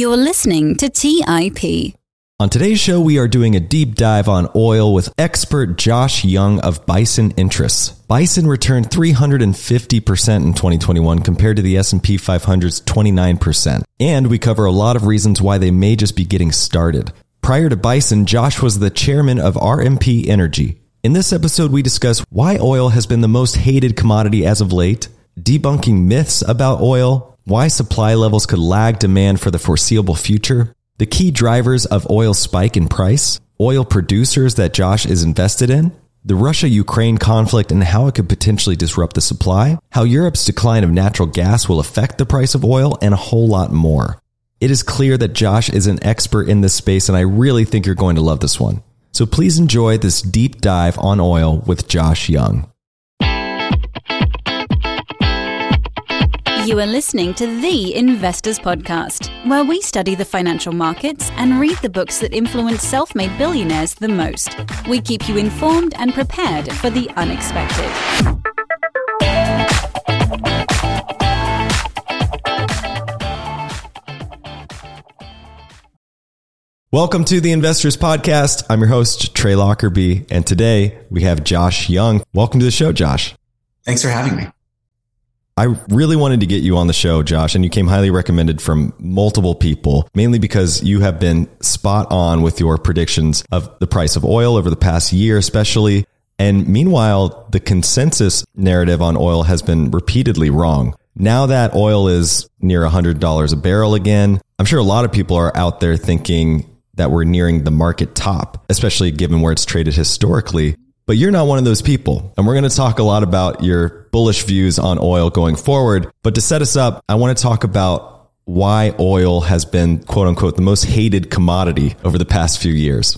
You're listening to TIP. On today's show, we are doing a deep dive on oil with expert Josh Young of Bison Interests. Bison returned 350% in 2021 compared to the S&P 500's 29%. And we cover a lot of reasons why they may just be getting started. Prior to Bison, Josh was the chairman of RMP Energy. In this episode, we discuss why oil has been the most hated commodity as of late, debunking myths about oil, why supply levels could lag demand for the foreseeable future, the key drivers of oil spike in price, oil producers that Josh is invested in, the Russia Ukraine conflict and how it could potentially disrupt the supply, how Europe's decline of natural gas will affect the price of oil, and a whole lot more. It is clear that Josh is an expert in this space, and I really think you're going to love this one. So please enjoy this deep dive on oil with Josh Young. You are listening to The Investors Podcast, where we study the financial markets and read the books that influence self made billionaires the most. We keep you informed and prepared for the unexpected. Welcome to the Investors Podcast. I'm your host, Trey Lockerbie, and today we have Josh Young. Welcome to the show, Josh. Thanks for having me. I really wanted to get you on the show, Josh, and you came highly recommended from multiple people, mainly because you have been spot on with your predictions of the price of oil over the past year, especially. And meanwhile, the consensus narrative on oil has been repeatedly wrong. Now that oil is near $100 a barrel again, I'm sure a lot of people are out there thinking that we're nearing the market top, especially given where it's traded historically. But you're not one of those people. And we're going to talk a lot about your bullish views on oil going forward. But to set us up, I want to talk about why oil has been quote unquote the most hated commodity over the past few years.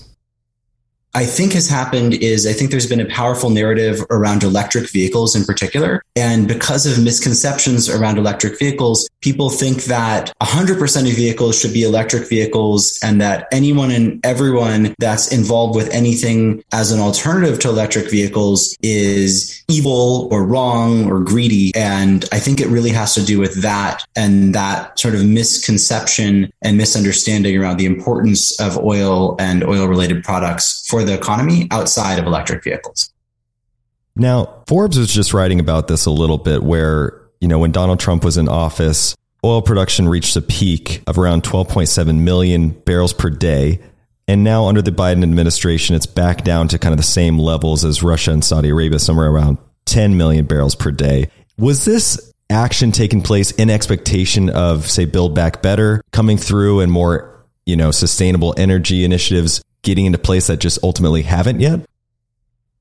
I think has happened is I think there's been a powerful narrative around electric vehicles in particular. And because of misconceptions around electric vehicles, people think that 100% of vehicles should be electric vehicles and that anyone and everyone that's involved with anything as an alternative to electric vehicles is evil or wrong or greedy. And I think it really has to do with that and that sort of misconception and misunderstanding around the importance of oil and oil related products for the economy outside of electric vehicles. Now, Forbes was just writing about this a little bit where, you know, when Donald Trump was in office, oil production reached a peak of around 12.7 million barrels per day. And now under the Biden administration, it's back down to kind of the same levels as Russia and Saudi Arabia, somewhere around 10 million barrels per day. Was this action taking place in expectation of, say, Build Back Better coming through and more, you know, sustainable energy initiatives getting into place that just ultimately haven't yet?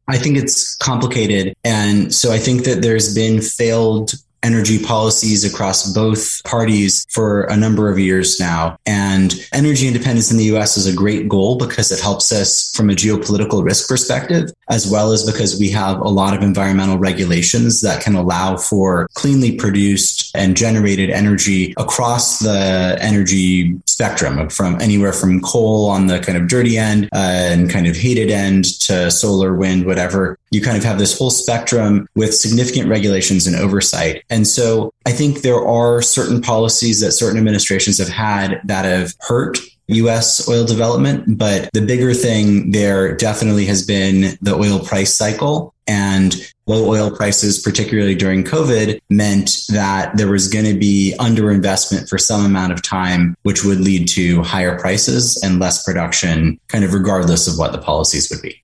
I think it's complicated. And so I think that there's been failed energy policies across both parties for a number of years now. And energy independence in the US is a great goal because it helps us from a geopolitical risk perspective, as well as because we have a lot of environmental regulations that can allow for cleanly produced and generated energy across the energy spectrum from anywhere from coal on the kind of dirty end uh, and kind of hated end to solar, wind, whatever. You kind of have this whole spectrum with significant regulations and oversight. And so I think there are certain policies that certain administrations have had that have hurt US oil development. But the bigger thing there definitely has been the oil price cycle and low oil prices, particularly during COVID, meant that there was going to be underinvestment for some amount of time, which would lead to higher prices and less production, kind of regardless of what the policies would be.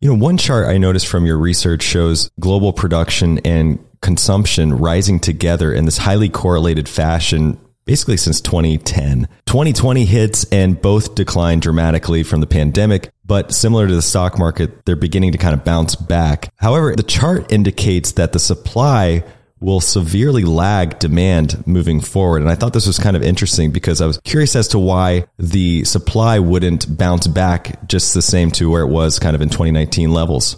You know, one chart I noticed from your research shows global production and consumption rising together in this highly correlated fashion basically since 2010. 2020 hits and both declined dramatically from the pandemic, but similar to the stock market, they're beginning to kind of bounce back. However, the chart indicates that the supply will severely lag demand moving forward. And I thought this was kind of interesting because I was curious as to why the supply wouldn't bounce back just the same to where it was kind of in 2019 levels.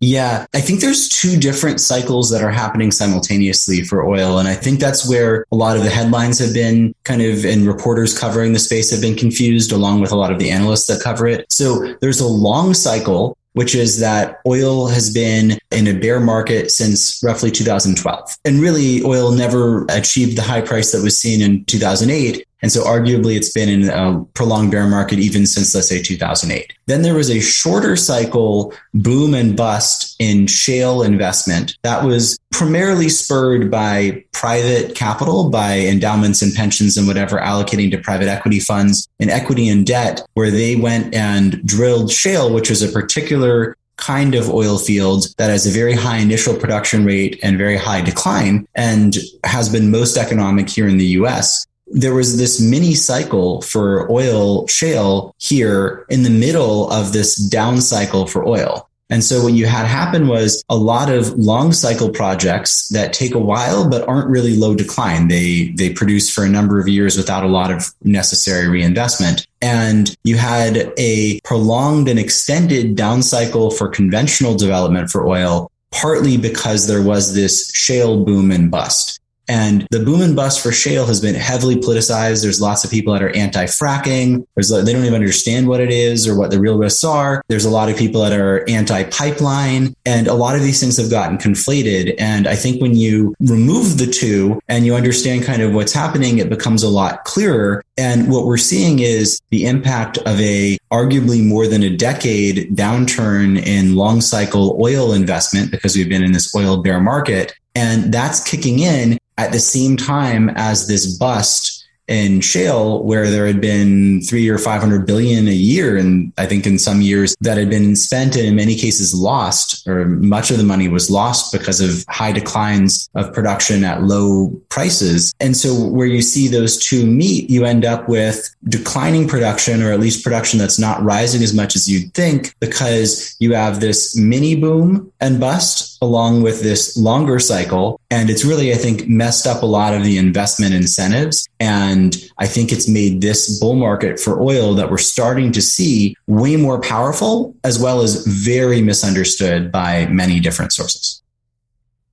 Yeah, I think there's two different cycles that are happening simultaneously for oil. And I think that's where a lot of the headlines have been kind of, and reporters covering the space have been confused, along with a lot of the analysts that cover it. So there's a long cycle which is that oil has been in a bear market since roughly 2012. And really, oil never achieved the high price that was seen in 2008 And so arguably it's been in a prolonged bear market even since, let's say, 2008. Then there was a shorter cycle boom and bust in shale investment that was primarily spurred by private capital, by endowments and pensions and whatever allocating to private equity funds and equity and debt, where they went and drilled shale, which was a particular kind of oil field that has a very high initial production rate and very high decline and has been most economic here in the US there was this mini cycle for oil shale here in the middle of this down cycle for oil. And so what you had happen was a lot of long cycle projects that take a while but aren't really low decline. They they produce for a number of years without a lot of necessary reinvestment. And you had a prolonged and extended down cycle for conventional development for oil, partly because there was this shale boom and bust. And the boom and bust for shale has been heavily politicized. There's lots of people that are anti-fracking. There's, they don't even understand what it is or what the real risks are. There's a lot of people that are anti-pipeline and a lot of these things have gotten conflated. And I think when you remove the two and you understand kind of what's happening, it becomes a lot clearer. And what we're seeing is the impact of a arguably more than a decade downturn in long cycle oil investment because we've been in this oil bear market. And that's kicking in at the same time as this bust in shale where there had been three or 500 billion a year. And I think in some years that had been spent and in many cases lost or much of the money was lost because of high declines of production at low prices. And so where you see those two meet, you end up with declining production or at least production that's not rising as much as you'd think because you have this mini boom and bust along with this longer cycle. And it's really, I think, messed up a lot of the investment incentives. And I think it's made this bull market for oil that we're starting to see way more powerful, as well as very misunderstood by many different sources.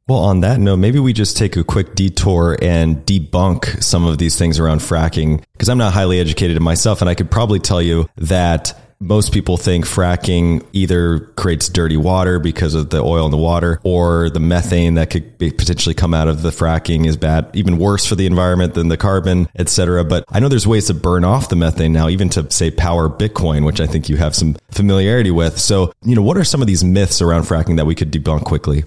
Well, on that note, maybe we just take a quick detour and debunk some of these things around fracking because I'm not highly educated myself. And I could probably tell you that most people think fracking either creates dirty water because of the oil in the water or the methane that could potentially come out of the fracking is bad, even worse for the environment than the carbon, etc. But I know there's ways to burn off the methane now, even to say power Bitcoin, which I think you have some familiarity with. So, you know, what are some of these myths around fracking that we could debunk quickly?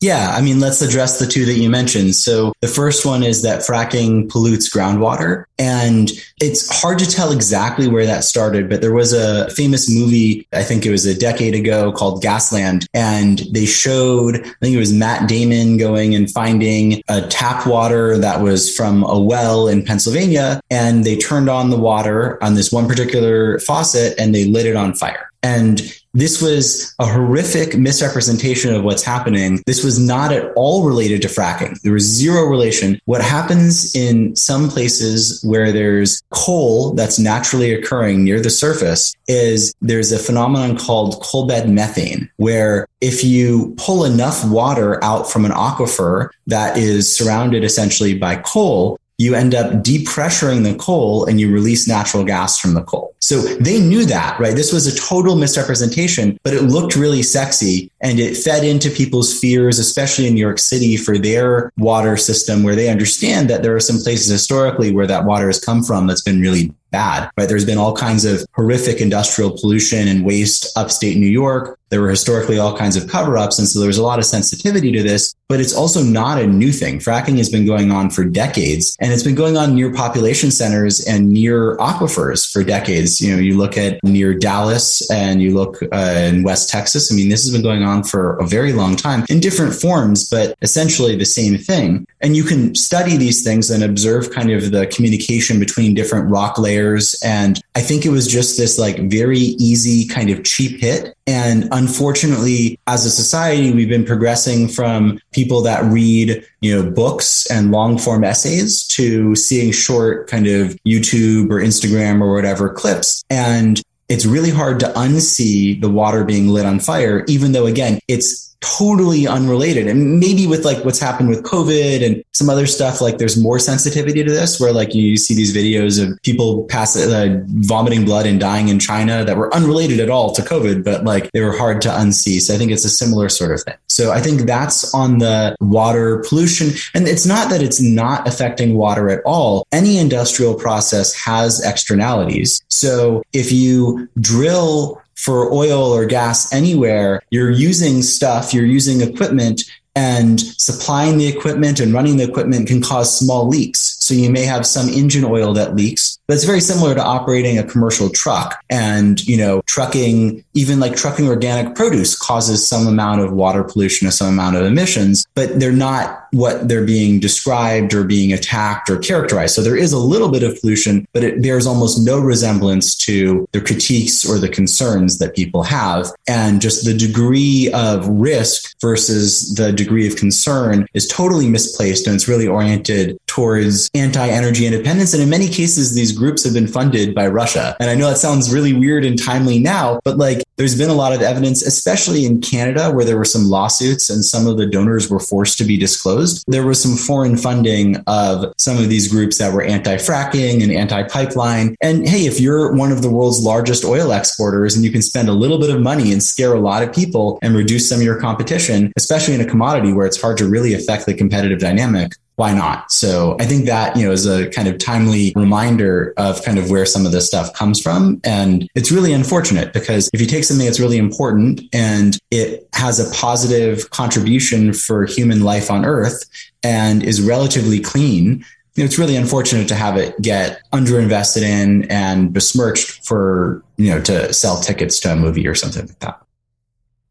Yeah, I mean, let's address the two that you mentioned. So the first one is that fracking pollutes groundwater. And it's hard to tell exactly where that started, but there was a famous movie, I think it was a decade ago called Gasland. And they showed, I think it was Matt Damon going and finding a tap water that was from a well in Pennsylvania. And they turned on the water on this one particular faucet and they lit it on fire. And this was a horrific misrepresentation of what's happening. This was not at all related to fracking. There was zero relation. What happens in some places where there's coal that's naturally occurring near the surface is there's a phenomenon called coal bed methane, where if you pull enough water out from an aquifer that is surrounded essentially by coal, you end up depressuring the coal and you release natural gas from the coal. So they knew that, right? This was a total misrepresentation, but it looked really sexy and it fed into people's fears, especially in New York City for their water system, where they understand that there are some places historically where that water has come from that's been really bad, right? There's been all kinds of horrific industrial pollution and waste upstate New York. There were historically all kinds of cover ups. And so there's a lot of sensitivity to this, but it's also not a new thing. Fracking has been going on for decades and it's been going on near population centers and near aquifers for decades. You know, you look at near Dallas and you look uh, in West Texas. I mean, this has been going on for a very long time in different forms, but essentially the same thing. And you can study these things and observe kind of the communication between different rock layers. And I think it was just this like very easy kind of cheap hit. And unfortunately, as a society, we've been progressing from people that read, you know, books and long form essays to seeing short kind of YouTube or Instagram or whatever clips. And it's really hard to unsee the water being lit on fire, even though again, it's totally unrelated. And maybe with like what's happened with COVID and some other stuff, like there's more sensitivity to this where like you see these videos of people pass uh, vomiting blood and dying in China that were unrelated at all to COVID, but like they were hard to unsee. So I think it's a similar sort of thing. So I think that's on the water pollution. And it's not that it's not affecting water at all. Any industrial process has externalities. So if you drill for oil or gas anywhere, you're using stuff, you're using equipment and supplying the equipment and running the equipment can cause small leaks. So you may have some engine oil that leaks, but it's very similar to operating a commercial truck and, you know, trucking, even like trucking organic produce causes some amount of water pollution or some amount of emissions, but they're not what they're being described or being attacked or characterized. So there is a little bit of pollution, but it bears almost no resemblance to the critiques or the concerns that people have. And just the degree of risk versus the degree of concern is totally misplaced and it's really oriented towards anti-energy independence. And in many cases, these groups have been funded by Russia. And I know that sounds really weird and timely now, but like there's been a lot of evidence, especially in Canada, where there were some lawsuits and some of the donors were forced to be disclosed. There was some foreign funding of some of these groups that were anti-fracking and anti-pipeline. And hey, if you're one of the world's largest oil exporters and you can spend a little bit of money and scare a lot of people and reduce some of your competition, especially in a commodity where it's hard to really affect the competitive dynamic, why not? So I think that, you know, is a kind of timely reminder of kind of where some of this stuff comes from. And it's really unfortunate because if you take something that's really important and it has a positive contribution for human life on earth and is relatively clean, you know, it's really unfortunate to have it get underinvested in and besmirched for, you know, to sell tickets to a movie or something like that.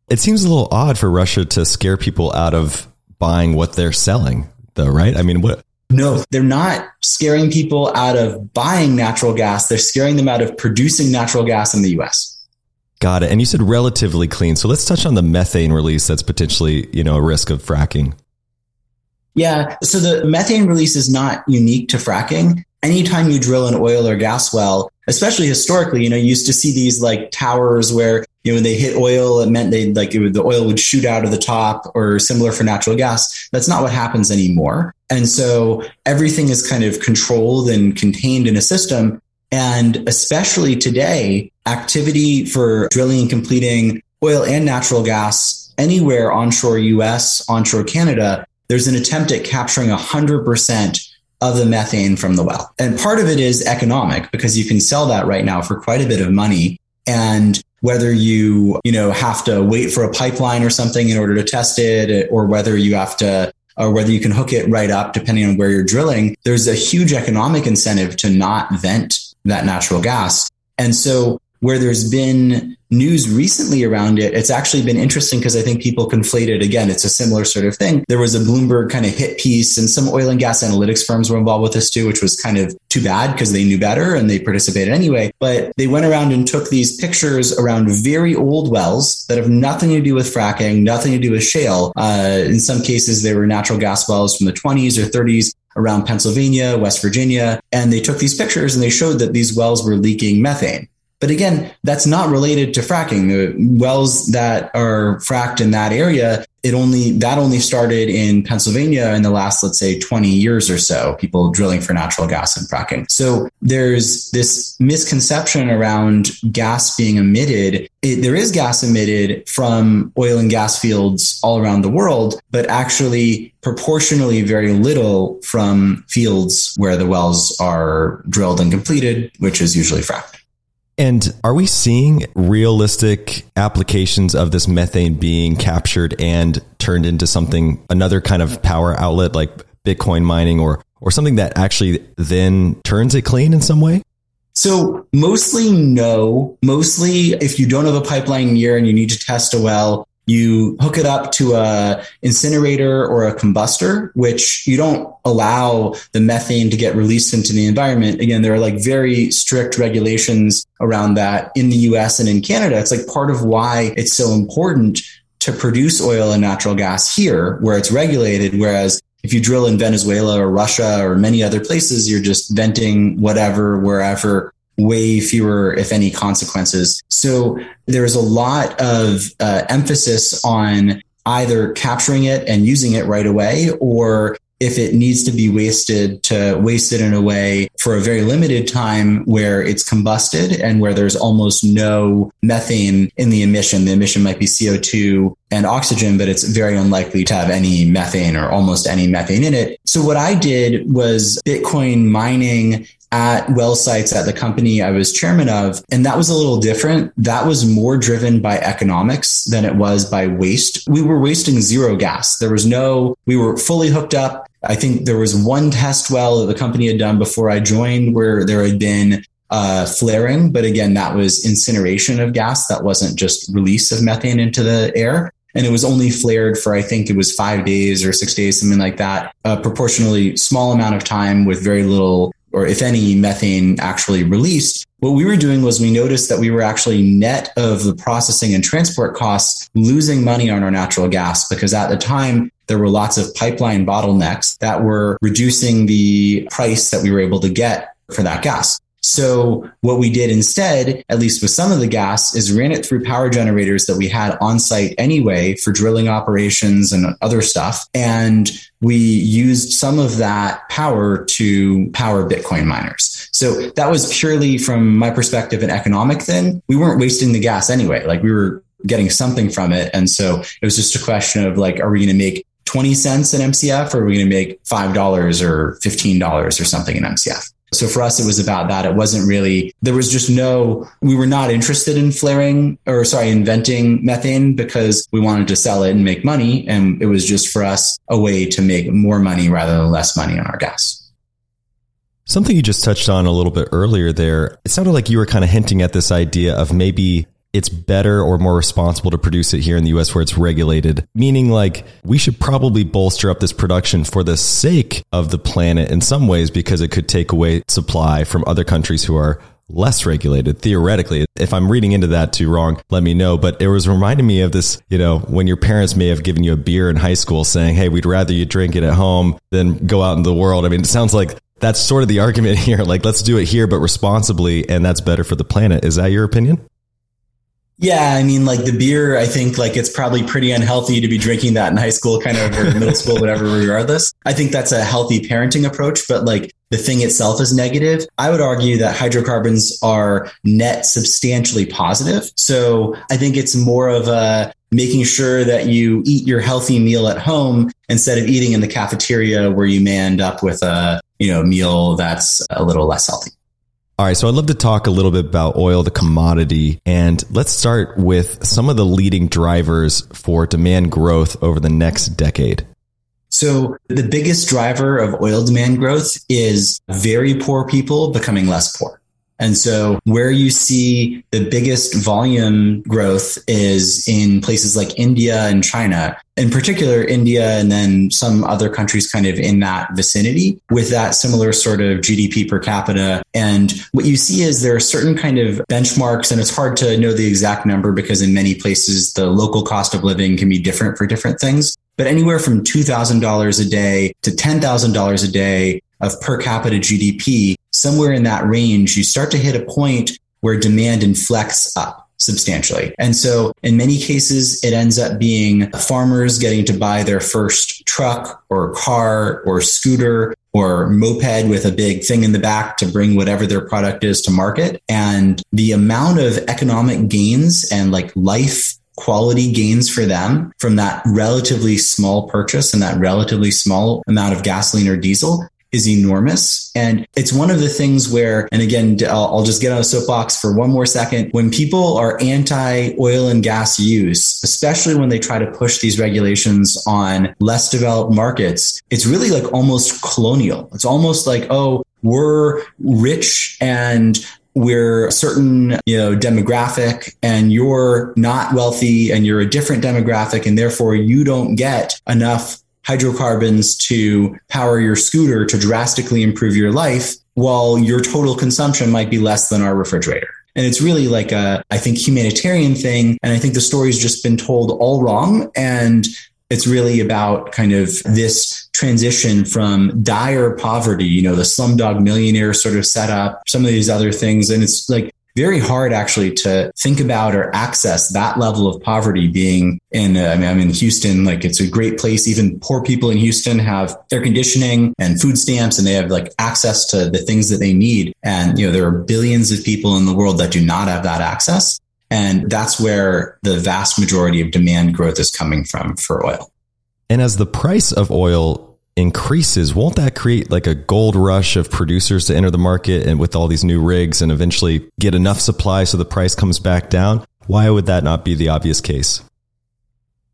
It seems a little odd for Russia to scare people out of buying what they're selling though, right? I mean, what? No, they're not scaring people out of buying natural gas. They're scaring them out of producing natural gas in the US. Got it. And you said relatively clean. So let's touch on the methane release that's potentially, you know, a risk of fracking. Yeah. So the methane release is not unique to fracking. Anytime you drill an oil or gas well, especially historically, you know, you used to see these like towers where, you know, when they hit oil, it meant they like would, the oil would shoot out of the top or similar for natural gas. That's not what happens anymore. And so everything is kind of controlled and contained in a system. And especially today, activity for drilling and completing oil and natural gas anywhere onshore US, onshore Canada, there's an attempt at capturing 100% of the methane from the well. And part of it is economic because you can sell that right now for quite a bit of money. And whether you, you know, have to wait for a pipeline or something in order to test it, or whether you have to, or whether you can hook it right up depending on where you're drilling, there's a huge economic incentive to not vent that natural gas. And so where there's been news recently around it, it's actually been interesting because I think people conflate it again. It's a similar sort of thing. There was a Bloomberg kind of hit piece and some oil and gas analytics firms were involved with this too, which was kind of too bad because they knew better and they participated anyway. But they went around and took these pictures around very old wells that have nothing to do with fracking, nothing to do with shale. Uh, in some cases, they were natural gas wells from the 20s or 30s around Pennsylvania, West Virginia. And they took these pictures and they showed that these wells were leaking methane. But again, that's not related to fracking. The wells that are fracked in that area, it only that only started in Pennsylvania in the last, let's say, 20 years or so, people drilling for natural gas and fracking. So there's this misconception around gas being emitted. It, there is gas emitted from oil and gas fields all around the world, but actually proportionally very little from fields where the wells are drilled and completed, which is usually fracked. And are we seeing realistic applications of this methane being captured and turned into something, another kind of power outlet like Bitcoin mining or, or something that actually then turns it clean in some way? So mostly no. Mostly if you don't have a pipeline near and you need to test a well, you hook it up to a incinerator or a combustor, which you don't allow the methane to get released into the environment. Again, there are like very strict regulations around that in the US and in Canada. It's like part of why it's so important to produce oil and natural gas here where it's regulated. Whereas if you drill in Venezuela or Russia or many other places, you're just venting whatever, wherever way fewer, if any, consequences. So there's a lot of uh, emphasis on either capturing it and using it right away or if it needs to be wasted to waste it in a way for a very limited time where it's combusted and where there's almost no methane in the emission. The emission might be CO2 and oxygen, but it's very unlikely to have any methane or almost any methane in it. So what I did was Bitcoin mining at well sites at the company I was chairman of. And that was a little different. That was more driven by economics than it was by waste. We were wasting zero gas. There was no, we were fully hooked up. I think there was one test well that the company had done before I joined where there had been uh, flaring. But again, that was incineration of gas. That wasn't just release of methane into the air. And it was only flared for, I think it was five days or six days, something like that, a proportionally small amount of time with very little or if any methane actually released. What we were doing was we noticed that we were actually net of the processing and transport costs losing money on our natural gas because at the time there were lots of pipeline bottlenecks that were reducing the price that we were able to get for that gas. So what we did instead, at least with some of the gas, is ran it through power generators that we had on site anyway for drilling operations and other stuff. And we used some of that power to power Bitcoin miners. So that was purely from my perspective, an economic thing. We weren't wasting the gas anyway. Like we were getting something from it. And so it was just a question of like, are we going to make 20 cents an MCF or are we going to make $5 or $15 or something in MCF? So for us, it was about that. It wasn't really, there was just no, we were not interested in flaring or sorry, inventing methane because we wanted to sell it and make money. And it was just for us a way to make more money rather than less money on our gas. Something you just touched on a little bit earlier there, it sounded like you were kind of hinting at this idea of maybe it's better or more responsible to produce it here in the US where it's regulated. Meaning, like, we should probably bolster up this production for the sake of the planet in some ways because it could take away supply from other countries who are less regulated theoretically. If I'm reading into that too wrong, let me know. But it was reminding me of this, you know, when your parents may have given you a beer in high school saying, Hey, we'd rather you drink it at home than go out in the world. I mean, it sounds like that's sort of the argument here. Like, let's do it here, but responsibly. And that's better for the planet. Is that your opinion? Yeah, I mean, like the beer, I think like it's probably pretty unhealthy to be drinking that in high school, kind of, or middle school, whatever, regardless. I think that's a healthy parenting approach, but like the thing itself is negative. I would argue that hydrocarbons are net substantially positive. So I think it's more of a making sure that you eat your healthy meal at home instead of eating in the cafeteria where you may end up with a, you know, meal that's a little less healthy. All right, so I'd love to talk a little bit about oil, the commodity, and let's start with some of the leading drivers for demand growth over the next decade. So the biggest driver of oil demand growth is very poor people becoming less poor. And so where you see the biggest volume growth is in places like India and China, in particular India and then some other countries kind of in that vicinity with that similar sort of GDP per capita. And what you see is there are certain kind of benchmarks and it's hard to know the exact number because in many places the local cost of living can be different for different things. But anywhere from $2,000 a day to $10,000 a day of per capita GDP somewhere in that range, you start to hit a point where demand inflects up substantially. And so in many cases, it ends up being farmers getting to buy their first truck or car or scooter or moped with a big thing in the back to bring whatever their product is to market. And the amount of economic gains and like life quality gains for them from that relatively small purchase and that relatively small amount of gasoline or diesel is enormous. And it's one of the things where, and again, I'll, just get on a soapbox for one more second. When people are anti oil and gas use, especially when they try to push these regulations on less developed markets, it's really like almost colonial. It's almost like, oh, we're rich and we're a certain you know demographic and you're not wealthy and you're a different demographic and therefore you don't get enough hydrocarbons to power your scooter to drastically improve your life while your total consumption might be less than our refrigerator. And it's really like a, I think, humanitarian thing. And I think the story's just been told all wrong. And it's really about kind of this transition from dire poverty, you know, the slumdog millionaire sort of setup, some of these other things. And it's like very hard actually to think about or access that level of poverty being in, uh, I mean, I'm in Houston, like it's a great place. Even poor people in Houston have air conditioning and food stamps and they have like access to the things that they need. And, you know, there are billions of people in the world that do not have that access. And that's where the vast majority of demand growth is coming from for oil. And as the price of oil increases, won't that create like a gold rush of producers to enter the market and with all these new rigs and eventually get enough supply so the price comes back down? Why would that not be the obvious case?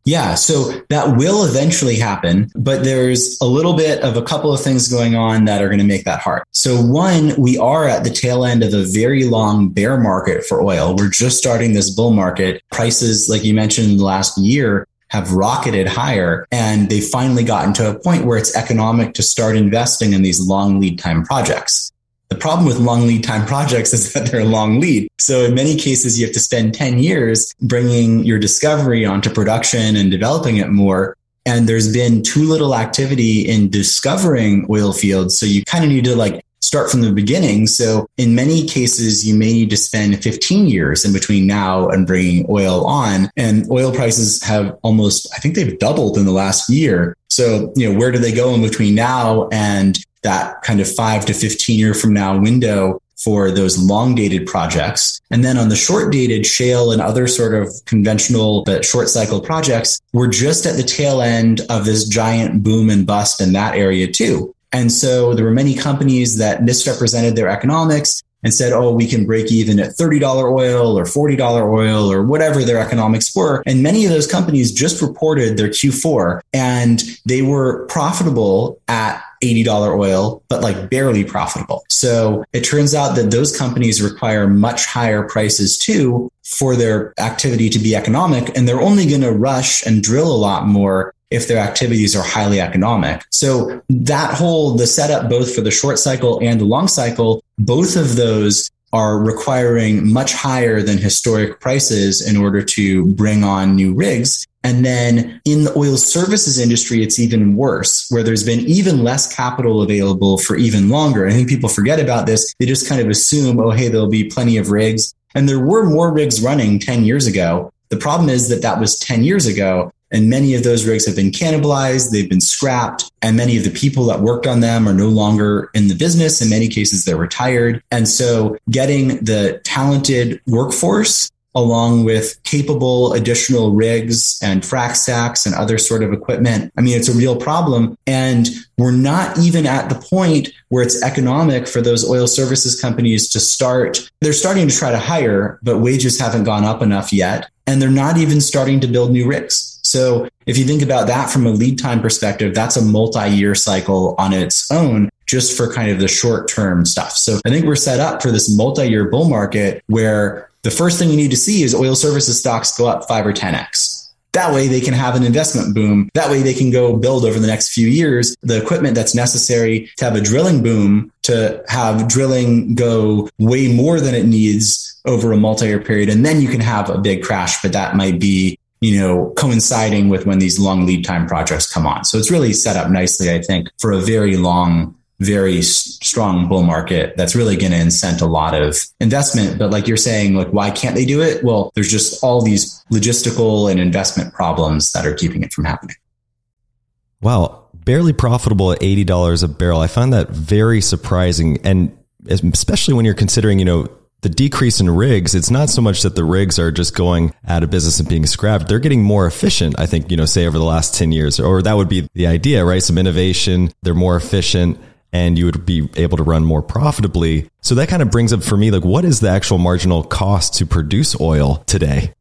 Yeah, so that will eventually happen, but there's a little bit of a couple of things going on that are going to make that hard. So one, we are at the tail end of a very long bear market for oil. We're just starting this bull market. Prices, like you mentioned last year, have rocketed higher and they've finally gotten to a point where it's economic to start investing in these long lead time projects. The problem with long lead time projects is that they're long lead. So in many cases, you have to spend 10 years bringing your discovery onto production and developing it more. And there's been too little activity in discovering oil fields. So you kind of need to like start from the beginning. So in many cases, you may need to spend 15 years in between now and bringing oil on. And oil prices have almost, I think they've doubled in the last year. So, you know, where do they go in between now and that kind of five to 15 year from now window for those long dated projects. And then on the short dated shale and other sort of conventional but short cycle projects, we're just at the tail end of this giant boom and bust in that area too. And so there were many companies that misrepresented their economics and said, oh, we can break even at $30 oil or $40 oil or whatever their economics were. And many of those companies just reported their Q4 and they were profitable at $80 oil, but like barely profitable. So it turns out that those companies require much higher prices too for their activity to be economic. And they're only going to rush and drill a lot more if their activities are highly economic. So that whole, the setup both for the short cycle and the long cycle, both of those are requiring much higher than historic prices in order to bring on new rigs. And then in the oil services industry, it's even worse, where there's been even less capital available for even longer. I think people forget about this. They just kind of assume, oh, hey, there'll be plenty of rigs. And there were more rigs running 10 years ago. The problem is that that was 10 years ago. And many of those rigs have been cannibalized, they've been scrapped, and many of the people that worked on them are no longer in the business. In many cases, they're retired. And so getting the talented workforce along with capable additional rigs and frac stacks and other sort of equipment. I mean, it's a real problem. And we're not even at the point where it's economic for those oil services companies to start. They're starting to try to hire, but wages haven't gone up enough yet. And they're not even starting to build new rigs. So if you think about that from a lead time perspective, that's a multi-year cycle on its own just for kind of the short term stuff. So I think we're set up for this multi-year bull market where the first thing you need to see is oil services stocks go up five or 10x. That way they can have an investment boom. That way they can go build over the next few years the equipment that's necessary to have a drilling boom, to have drilling go way more than it needs over a multi-year period. And then you can have a big crash, but that might be you know, coinciding with when these long lead time projects come on. So it's really set up nicely, I think, for a very long, very strong bull market that's really going to incent a lot of investment. But like you're saying, like, why can't they do it? Well, there's just all these logistical and investment problems that are keeping it from happening. Wow. Barely profitable at $80 a barrel. I find that very surprising. And especially when you're considering, you know, the decrease in rigs, it's not so much that the rigs are just going out of business and being scrapped. They're getting more efficient, I think, you know, say over the last 10 years, or that would be the idea, right? Some innovation, they're more efficient and you would be able to run more profitably. So that kind of brings up for me, like, what is the actual marginal cost to produce oil today?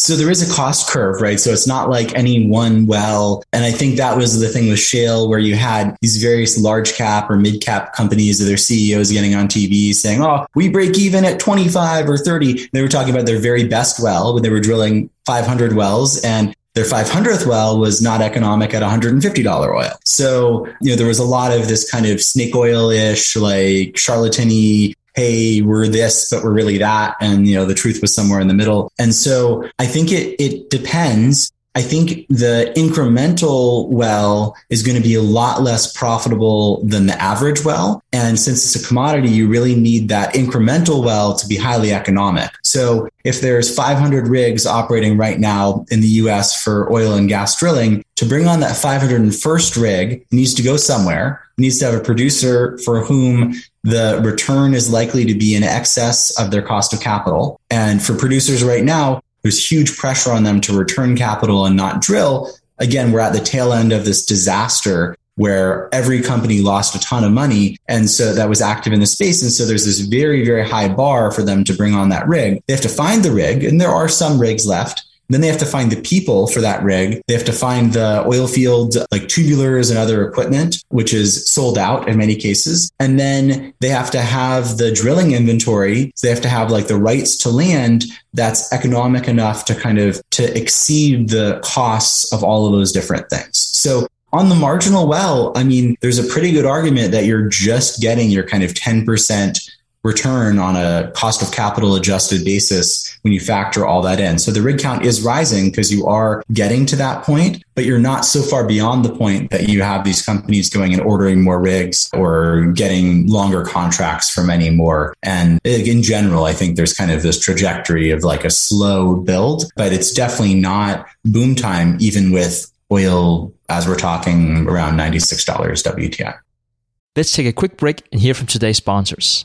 So there is a cost curve, right? So it's not like any one well. And I think that was the thing with shale where you had these various large cap or mid cap companies or their CEOs getting on TV saying, Oh, we break even at 25 or 30. They were talking about their very best well when they were drilling 500 wells and their 500th well was not economic at $150 oil. So, you know, there was a lot of this kind of snake oil ish, like charlatany hey, we're this, but we're really that. And, you know, the truth was somewhere in the middle. And so I think it, it depends. I think the incremental well is going to be a lot less profitable than the average well. And since it's a commodity, you really need that incremental well to be highly economic. So if there's 500 rigs operating right now in the US for oil and gas drilling, to bring on that 501st rig needs to go somewhere, needs to have a producer for whom the return is likely to be in excess of their cost of capital. And for producers right now, there's huge pressure on them to return capital and not drill. Again, we're at the tail end of this disaster where every company lost a ton of money. And so that was active in the space. And so there's this very, very high bar for them to bring on that rig. They have to find the rig, and there are some rigs left. Then they have to find the people for that rig. They have to find the oil field, like tubulars and other equipment, which is sold out in many cases. And then they have to have the drilling inventory. So they have to have like the rights to land that's economic enough to kind of to exceed the costs of all of those different things. So on the marginal well, I mean, there's a pretty good argument that you're just getting your kind of 10% return on a cost of capital adjusted basis when you factor all that in. So the rig count is rising because you are getting to that point, but you're not so far beyond the point that you have these companies going and ordering more rigs or getting longer contracts for many more. And in general, I think there's kind of this trajectory of like a slow build, but it's definitely not boom time, even with oil as we're talking around $96 WTI. Let's take a quick break and hear from today's sponsors.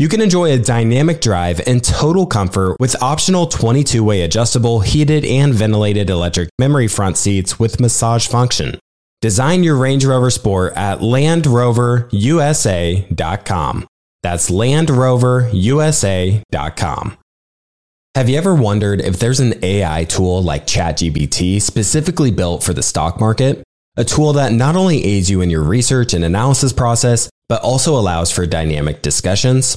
You can enjoy a dynamic drive and total comfort with optional 22 way adjustable, heated, and ventilated electric memory front seats with massage function. Design your Range Rover Sport at LandRoverUSA.com. That's LandRoverUSA.com. Have you ever wondered if there's an AI tool like ChatGPT specifically built for the stock market? A tool that not only aids you in your research and analysis process, but also allows for dynamic discussions?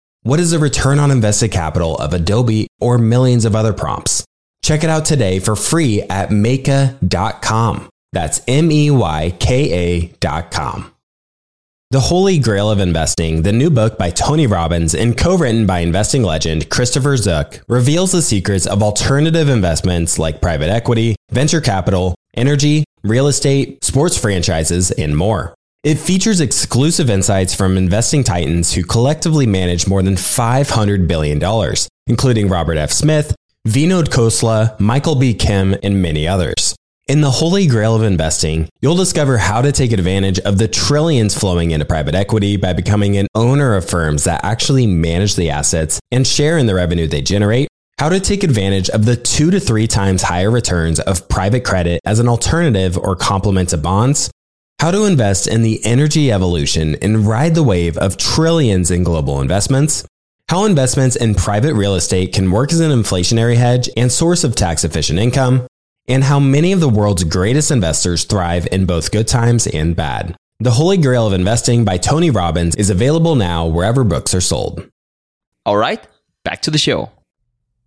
What is the return on invested capital of Adobe or millions of other prompts? Check it out today for free at Meyka.com. That's M E Y K A.com. The Holy Grail of Investing, the new book by Tony Robbins and co written by investing legend Christopher Zook, reveals the secrets of alternative investments like private equity, venture capital, energy, real estate, sports franchises, and more. It features exclusive insights from investing titans who collectively manage more than $500 billion, including Robert F. Smith, Vinod Khosla, Michael B. Kim, and many others. In the holy grail of investing, you'll discover how to take advantage of the trillions flowing into private equity by becoming an owner of firms that actually manage the assets and share in the revenue they generate, how to take advantage of the two to three times higher returns of private credit as an alternative or complement to bonds, how to invest in the energy evolution and ride the wave of trillions in global investments, how investments in private real estate can work as an inflationary hedge and source of tax efficient income, and how many of the world's greatest investors thrive in both good times and bad. The Holy Grail of Investing by Tony Robbins is available now wherever books are sold. All right, back to the show.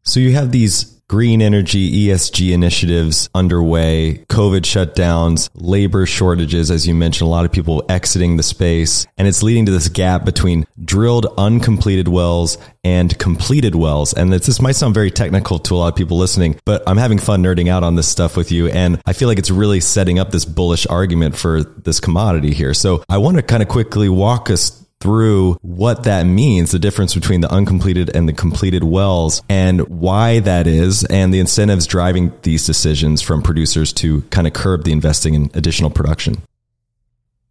So you have these green energy, ESG initiatives underway, COVID shutdowns, labor shortages, as you mentioned, a lot of people exiting the space. And it's leading to this gap between drilled uncompleted wells and completed wells. And this might sound very technical to a lot of people listening, but I'm having fun nerding out on this stuff with you. And I feel like it's really setting up this bullish argument for this commodity here. So I want to kind of quickly walk us through what that means, the difference between the uncompleted and the completed wells, and why that is, and the incentives driving these decisions from producers to kind of curb the investing in additional production.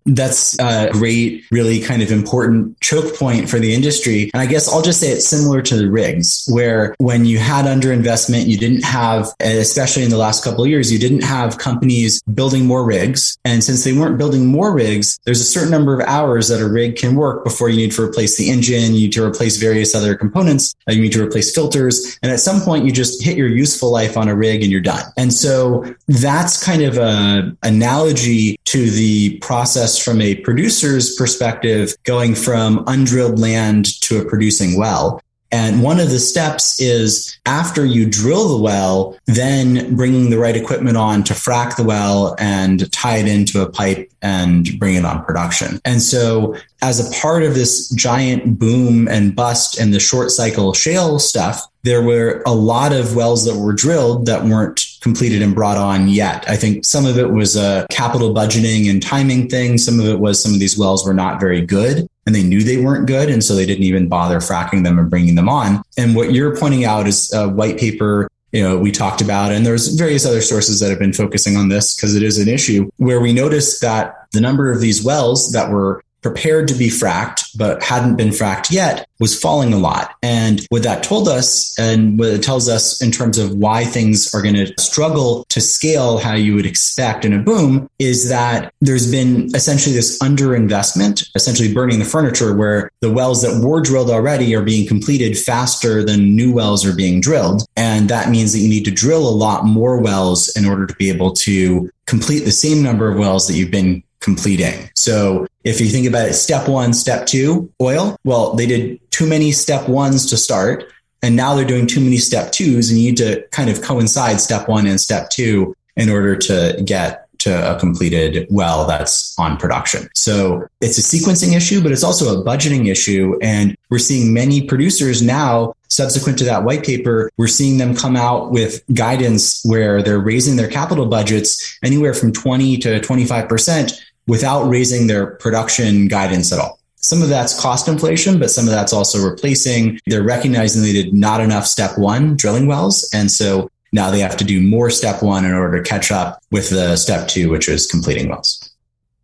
That's a great, really kind of important choke point for the industry. And I guess I'll just say it's similar to the rigs, where when you had underinvestment, you didn't have, especially in the last couple of years, you didn't have companies building more rigs. And since they weren't building more rigs, there's a certain number of hours that a rig can work before you need to replace the engine, you need to replace various other components, uh, you need to replace filters. And at some point, you just hit your useful life on a rig and you're done. And so that's kind of a analogy to the process from a producer's perspective, going from undrilled land to a producing well. And one of the steps is after you drill the well, then bringing the right equipment on to frack the well and tie it into a pipe and bring it on production. And so as a part of this giant boom and bust and the short cycle shale stuff, there were a lot of wells that were drilled that weren't completed and brought on yet. I think some of it was a capital budgeting and timing thing. Some of it was some of these wells were not very good and they knew they weren't good. And so they didn't even bother fracking them and bringing them on. And what you're pointing out is a white paper you know, we talked about, and there's various other sources that have been focusing on this because it is an issue where we noticed that the number of these wells that were prepared to be fracked, but hadn't been fracked yet was falling a lot. And what that told us and what it tells us in terms of why things are going to struggle to scale how you would expect in a boom is that there's been essentially this underinvestment, essentially burning the furniture where the wells that were drilled already are being completed faster than new wells are being drilled. And that means that you need to drill a lot more wells in order to be able to complete the same number of wells that you've been completing. So if you think about it, step one, step two, oil, well, they did too many step ones to start. And now they're doing too many step twos and you need to kind of coincide step one and step two in order to get to a completed well that's on production. So it's a sequencing issue, but it's also a budgeting issue. And we're seeing many producers now subsequent to that white paper, we're seeing them come out with guidance where they're raising their capital budgets anywhere from 20 to 25% without raising their production guidance at all. Some of that's cost inflation, but some of that's also replacing. They're recognizing they did not enough step one drilling wells. And so now they have to do more step one in order to catch up with the step two, which is completing wells.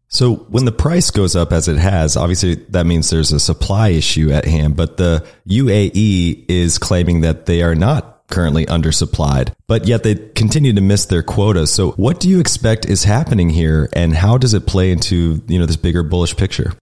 So when the price goes up as it has, obviously that means there's a supply issue at hand, but the UAE is claiming that they are not currently undersupplied, but yet they continue to miss their quotas. So what do you expect is happening here and how does it play into, you know, this bigger bullish picture?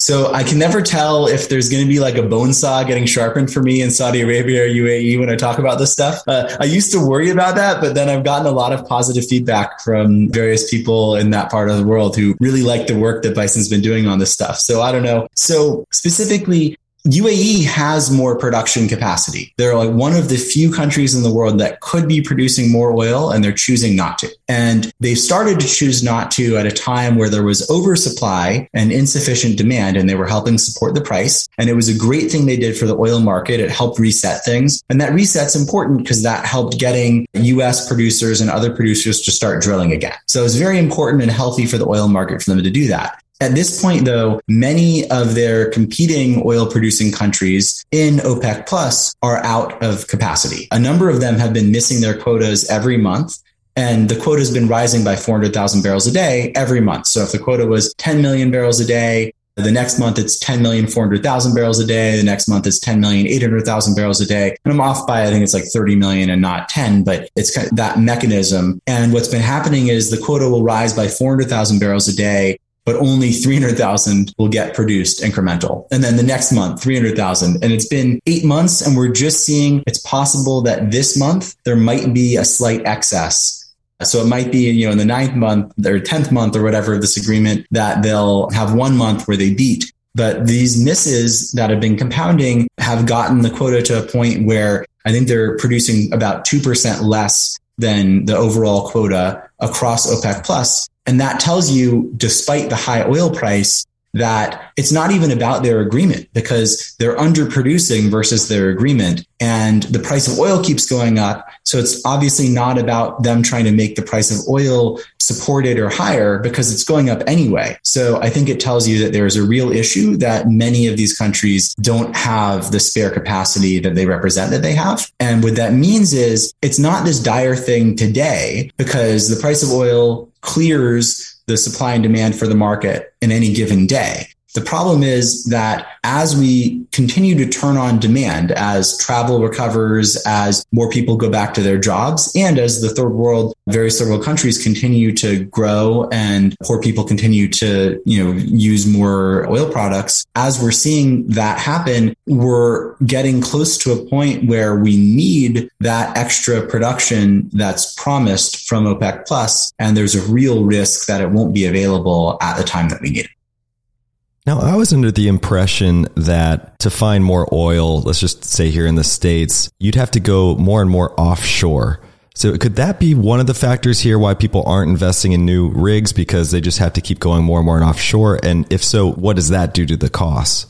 So I can never tell if there's going to be like a bone saw getting sharpened for me in Saudi Arabia or UAE when I talk about this stuff. Uh, I used to worry about that, but then I've gotten a lot of positive feedback from various people in that part of the world who really like the work that Bison's been doing on this stuff. So I don't know. So specifically, UAE has more production capacity. They're like one of the few countries in the world that could be producing more oil and they're choosing not to. And they started to choose not to at a time where there was oversupply and insufficient demand and they were helping support the price. And it was a great thing they did for the oil market. It helped reset things. And that reset's important because that helped getting US producers and other producers to start drilling again. So it's very important and healthy for the oil market for them to do that. At this point, though, many of their competing oil producing countries in OPEC plus are out of capacity. A number of them have been missing their quotas every month. And the quota has been rising by 400,000 barrels a day every month. So if the quota was 10 million barrels a day, the next month it's 10 million 400,000 barrels a day. The next month it's 10 million 800,000 barrels a day. And I'm off by I think it's like 30 million and not 10, but it's kind of that mechanism. And what's been happening is the quota will rise by 400,000 barrels a day but only 300,000 will get produced incremental. And then the next month, 300,000. And it's been eight months and we're just seeing it's possible that this month there might be a slight excess so it might be, you know, in the ninth month or 10th month or whatever of this agreement that they'll have one month where they beat. But these misses that have been compounding have gotten the quota to a point where I think they're producing about 2% less than the overall quota across OPEC plus. And that tells you, despite the high oil price, that it's not even about their agreement because they're underproducing versus their agreement and the price of oil keeps going up. So it's obviously not about them trying to make the price of oil supported or higher because it's going up anyway. So I think it tells you that there is a real issue that many of these countries don't have the spare capacity that they represent that they have. And what that means is it's not this dire thing today because the price of oil clears the supply and demand for the market in any given day. The problem is that as we continue to turn on demand, as travel recovers, as more people go back to their jobs, and as the third world, various third world countries continue to grow and poor people continue to, you know, use more oil products, as we're seeing that happen, we're getting close to a point where we need that extra production that's promised from OPEC plus, and there's a real risk that it won't be available at the time that we need it. Now, I was under the impression that to find more oil, let's just say here in the States, you'd have to go more and more offshore. So, could that be one of the factors here why people aren't investing in new rigs because they just have to keep going more and more and offshore? And if so, what does that do to the costs?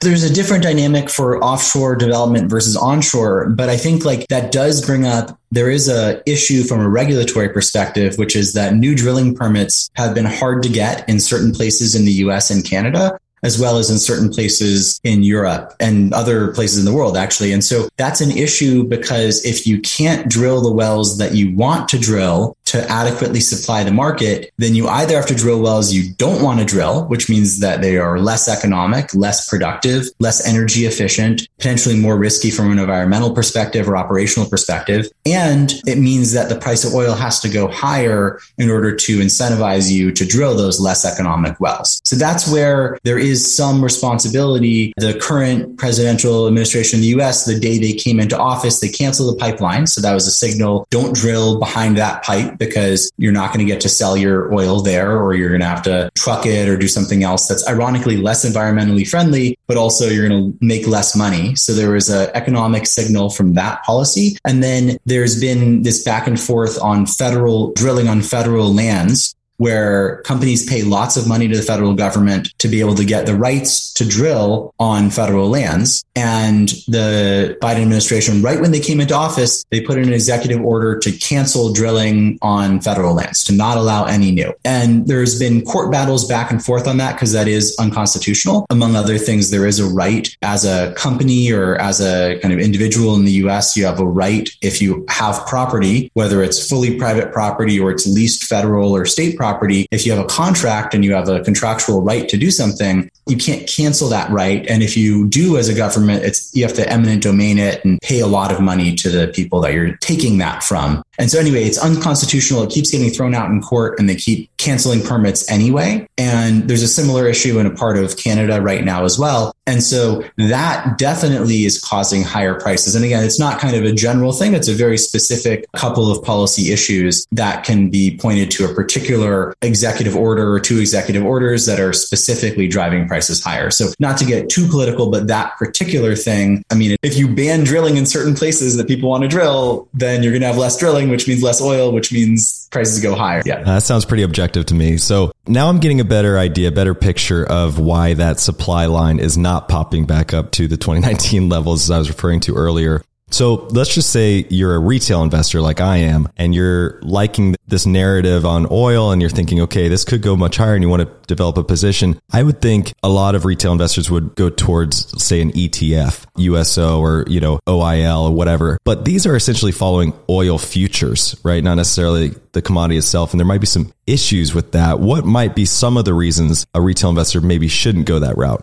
There's a different dynamic for offshore development versus onshore but i think like that does bring up there is a issue from a regulatory perspective which is that new drilling permits have been hard to get in certain places in the US and Canada as well as in certain places in Europe and other places in the world, actually. And so that's an issue because if you can't drill the wells that you want to drill to adequately supply the market, then you either have to drill wells you don't want to drill, which means that they are less economic, less productive, less energy efficient, potentially more risky from an environmental perspective or operational perspective. And it means that the price of oil has to go higher in order to incentivize you to drill those less economic wells. So that's where there is some responsibility. The current presidential administration in the US, the day they came into office, they canceled the pipeline. So that was a signal don't drill behind that pipe because you're not going to get to sell your oil there or you're going to have to truck it or do something else that's ironically less environmentally friendly, but also you're going to make less money. So there was an economic signal from that policy. And then there's been this back and forth on federal drilling on federal lands where companies pay lots of money to the federal government to be able to get the rights to drill on federal lands. And the Biden administration, right when they came into office, they put in an executive order to cancel drilling on federal lands, to not allow any new. And there's been court battles back and forth on that because that is unconstitutional. Among other things, there is a right as a company or as a kind of individual in the US, you have a right if you have property, whether it's fully private property or it's leased federal or state property property, if you have a contract and you have a contractual right to do something, you can't cancel that right. And if you do as a government, it's you have to eminent domain it and pay a lot of money to the people that you're taking that from. And so anyway, it's unconstitutional. It keeps getting thrown out in court and they keep canceling permits anyway. And there's a similar issue in a part of Canada right now as well. And so that definitely is causing higher prices. And again, it's not kind of a general thing. It's a very specific couple of policy issues that can be pointed to a particular executive order or two executive orders that are specifically driving prices higher. So not to get too political, but that particular thing, I mean, if you ban drilling in certain places that people want to drill, then you're going to have less drilling, which means less oil, which means prices go higher. Yeah. That sounds pretty objective to me. So now I'm getting a better idea, better picture of why that supply line is not popping back up to the 2019 levels as I was referring to earlier. So let's just say you're a retail investor like I am, and you're liking this narrative on oil and you're thinking, okay, this could go much higher and you want to develop a position. I would think a lot of retail investors would go towards, say, an ETF, USO or, you know, OIL or whatever. But these are essentially following oil futures, right? Not necessarily the commodity itself. And there might be some issues with that. What might be some of the reasons a retail investor maybe shouldn't go that route?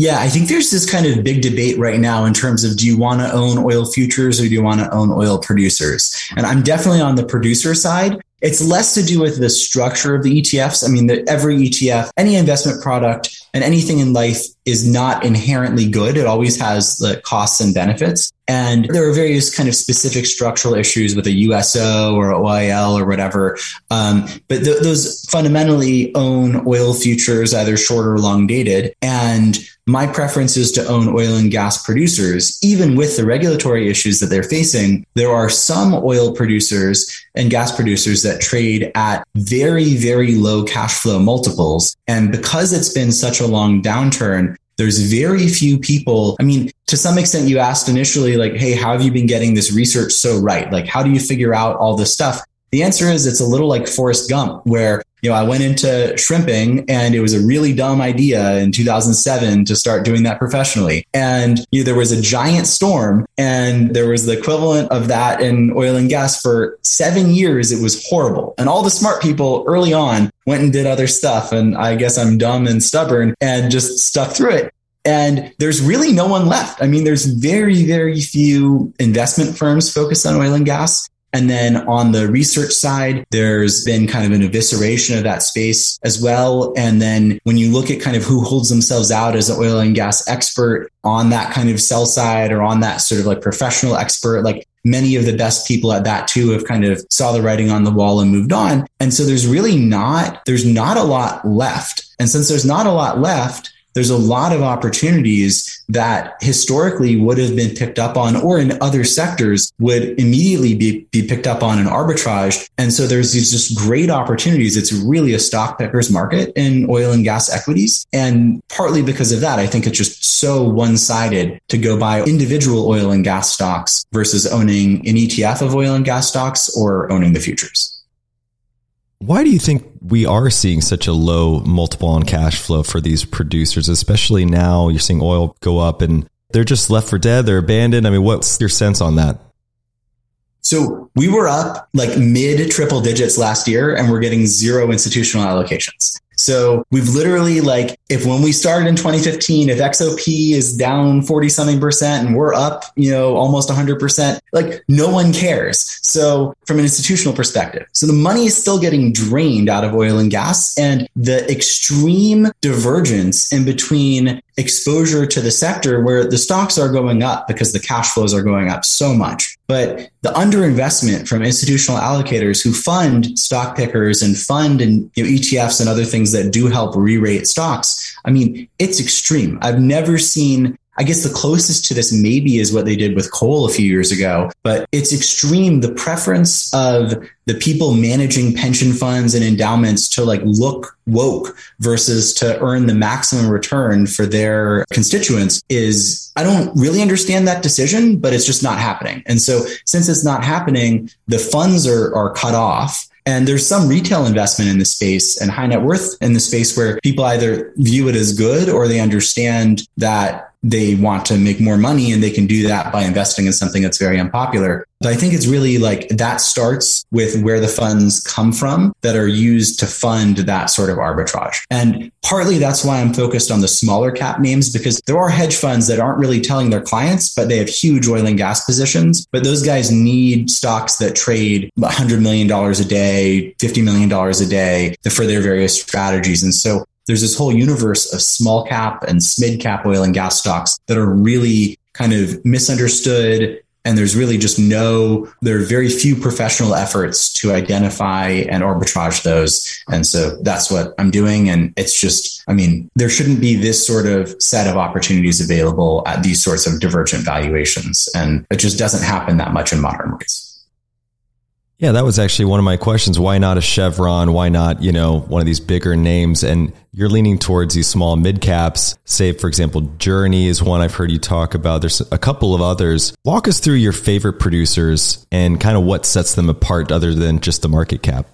Yeah, I think there's this kind of big debate right now in terms of do you want to own oil futures or do you want to own oil producers? And I'm definitely on the producer side. It's less to do with the structure of the ETFs. I mean, the, every ETF, any investment product, and anything in life is not inherently good. It always has the costs and benefits. And there are various kind of specific structural issues with a USO or OIL or whatever. Um, but th- those fundamentally own oil futures, either short or long dated. And my preference is to own oil and gas producers. Even with the regulatory issues that they're facing, there are some oil producers and gas producers that trade at very, very low cash flow multiples. And because it's been such a long downturn, there's very few people. I mean, to some extent, you asked initially, like, hey, how have you been getting this research so right? Like, how do you figure out all this stuff? The answer is it's a little like Forrest Gump, where you know I went into shrimping and it was a really dumb idea in 2007 to start doing that professionally. And you know, there was a giant storm, and there was the equivalent of that in oil and gas for seven years. It was horrible, and all the smart people early on went and did other stuff. And I guess I'm dumb and stubborn and just stuck through it. And there's really no one left. I mean, there's very, very few investment firms focused on oil and gas. And then on the research side, there's been kind of an evisceration of that space as well. And then when you look at kind of who holds themselves out as an oil and gas expert on that kind of sell side or on that sort of like professional expert, like many of the best people at that too have kind of saw the writing on the wall and moved on. And so there's really not, there's not a lot left. And since there's not a lot left, there's a lot of opportunities that historically would have been picked up on or in other sectors would immediately be, be picked up on and arbitrage. And so there's these just great opportunities. It's really a stock picker's market in oil and gas equities. And partly because of that, I think it's just so one sided to go buy individual oil and gas stocks versus owning an ETF of oil and gas stocks or owning the futures. Why do you think we are seeing such a low multiple on cash flow for these producers, especially now you're seeing oil go up and they're just left for dead, they're abandoned? I mean, what's your sense on that? So we were up like mid triple digits last year and we're getting zero institutional allocations. So we've literally like, if when we started in 2015, if XOP is down 40 something percent and we're up, you know, almost 100 percent, like no one cares. So from an institutional perspective, so the money is still getting drained out of oil and gas and the extreme divergence in between exposure to the sector where the stocks are going up because the cash flows are going up so much. But the underinvestment from institutional allocators who fund stock pickers and fund and you know, ETFs and other things that do help re-rate stocks, I mean, it's extreme. I've never seen I guess the closest to this maybe is what they did with coal a few years ago, but it's extreme. The preference of the people managing pension funds and endowments to like look woke versus to earn the maximum return for their constituents is, I don't really understand that decision, but it's just not happening. And so since it's not happening, the funds are, are cut off and there's some retail investment in the space and high net worth in the space where people either view it as good or they understand that they want to make more money and they can do that by investing in something that's very unpopular. But I think it's really like that starts with where the funds come from that are used to fund that sort of arbitrage. And partly that's why I'm focused on the smaller cap names because there are hedge funds that aren't really telling their clients, but they have huge oil and gas positions. But those guys need stocks that trade $100 million a day, $50 million a day for their various strategies. And so there's this whole universe of small cap and mid cap oil and gas stocks that are really kind of misunderstood. And there's really just no, there are very few professional efforts to identify and arbitrage those. And so that's what I'm doing. And it's just, I mean, there shouldn't be this sort of set of opportunities available at these sorts of divergent valuations. And it just doesn't happen that much in modern markets. Yeah, that was actually one of my questions. Why not a Chevron? Why not, you know, one of these bigger names? And you're leaning towards these small mid caps. Say, for example, Journey is one I've heard you talk about. There's a couple of others. Walk us through your favorite producers and kind of what sets them apart other than just the market cap.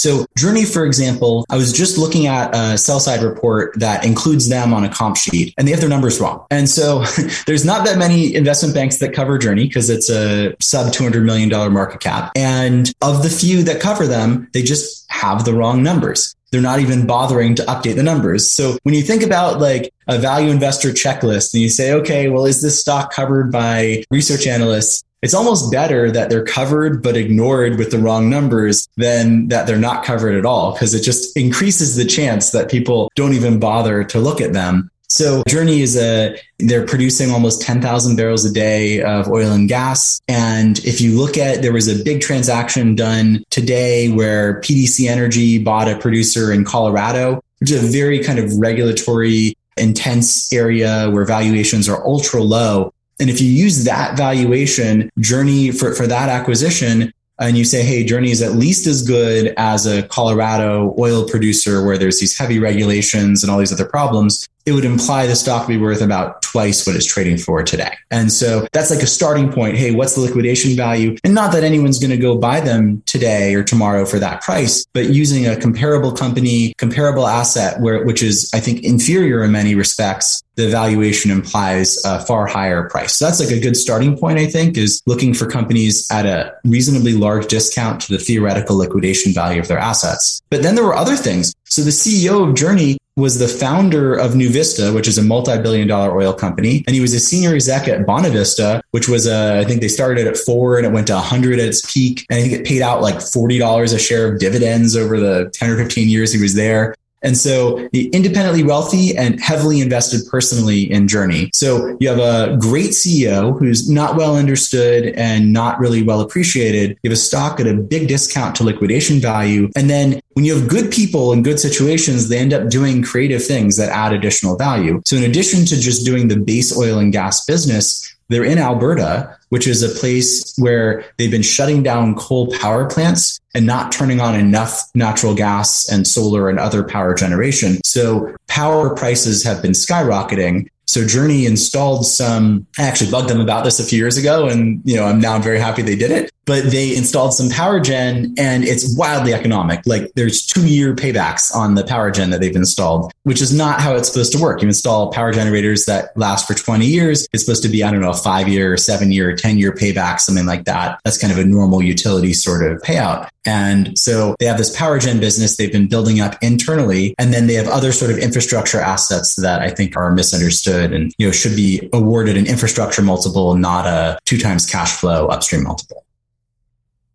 So Journey, for example, I was just looking at a sell side report that includes them on a comp sheet and they have their numbers wrong. And so there's not that many investment banks that cover Journey because it's a sub $200 million market cap. And of the few that cover them, they just have the wrong numbers they're not even bothering to update the numbers. So when you think about like a value investor checklist and you say, okay, well, is this stock covered by research analysts? It's almost better that they're covered but ignored with the wrong numbers than that they're not covered at all because it just increases the chance that people don't even bother to look at them. So Journey is a, they're producing almost 10,000 barrels a day of oil and gas. And if you look at, there was a big transaction done today where PDC Energy bought a producer in Colorado, which is a very kind of regulatory intense area where valuations are ultra low. And if you use that valuation journey for, for that acquisition, and you say, hey, Journey is at least as good as a Colorado oil producer where there's these heavy regulations and all these other problems, it would imply the stock would be worth about twice what it's trading for today. And so that's like a starting point. Hey, what's the liquidation value? And not that anyone's going to go buy them today or tomorrow for that price, but using a comparable company, comparable asset where, which is, I think, inferior in many respects, the valuation implies a far higher price. So that's like a good starting point, I think, is looking for companies at a reasonably large discount to the theoretical liquidation value of their assets. But then there were other things. So the CEO of Journey was the founder of NuVista, which is a multi-billion dollar oil company. And he was a senior exec at Bonavista, which was a, I think they started at four and it went to 100 at its peak. And I think it paid out like $40 a share of dividends over the 10 or 15 years he was there. And so the independently wealthy and heavily invested personally in Journey. So you have a great CEO who's not well understood and not really well appreciated. You have a stock at a big discount to liquidation value. And then when you have good people in good situations, they end up doing creative things that add additional value. So in addition to just doing the base oil and gas business, they're in Alberta, which is a place where they've been shutting down coal power plants and not turning on enough natural gas and solar and other power generation. So power prices have been skyrocketing. So Journey installed some, I actually bugged them about this a few years ago and, you know, I'm now very happy they did it, but they installed some power gen and it's wildly economic. Like there's two year paybacks on the power gen that they've installed, which is not how it's supposed to work. You install power generators that last for 20 years. It's supposed to be, I don't know, a five year, seven year, 10 year payback, something like that. That's kind of a normal utility sort of payout. And so they have this power gen business they've been building up internally. And then they have other sort of infrastructure assets that I think are misunderstood and, you know, should be awarded an infrastructure multiple, not a two times cash flow upstream multiple.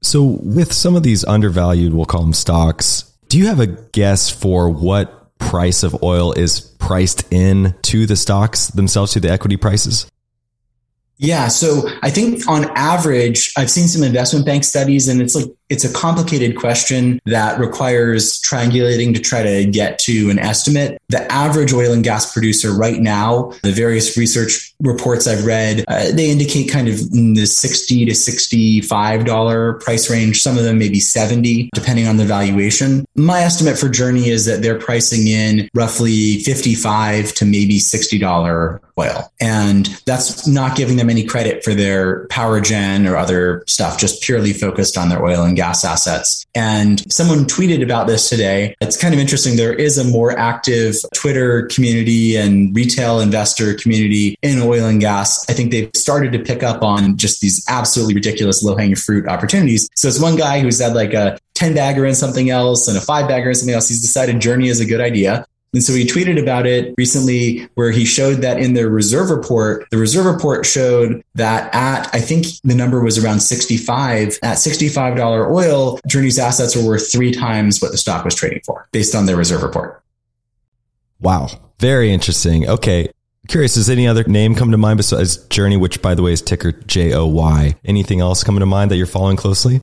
So with some of these undervalued, we'll call them stocks, do you have a guess for what price of oil is priced in to the stocks themselves, to the equity prices? Yeah. So I think on average, I've seen some investment bank studies and it's like, it's a complicated question that requires triangulating to try to get to an estimate. The average oil and gas producer right now, the various research reports I've read, uh, they indicate kind of in the 60 to $65 price range. Some of them maybe 70, depending on the valuation. My estimate for Journey is that they're pricing in roughly 55 to maybe $60 oil. And that's not giving them any credit for their power gen or other stuff, just purely focused on their oil and gas assets. And someone tweeted about this today. It's kind of interesting. There is a more active Twitter community and retail investor community in oil and gas. I think they've started to pick up on just these absolutely ridiculous low hanging fruit opportunities. So it's one guy who's had like a 10 bagger in something else and a five bagger in something else. He's decided Journey is a good idea. And so he tweeted about it recently where he showed that in their reserve report, the reserve report showed that at, I think the number was around 65, at $65 oil, Journey's assets were worth three times what the stock was trading for based on their reserve report. Wow. Very interesting. Okay. Curious, does any other name come to mind besides Journey, which by the way is ticker J O Y? Anything else coming to mind that you're following closely?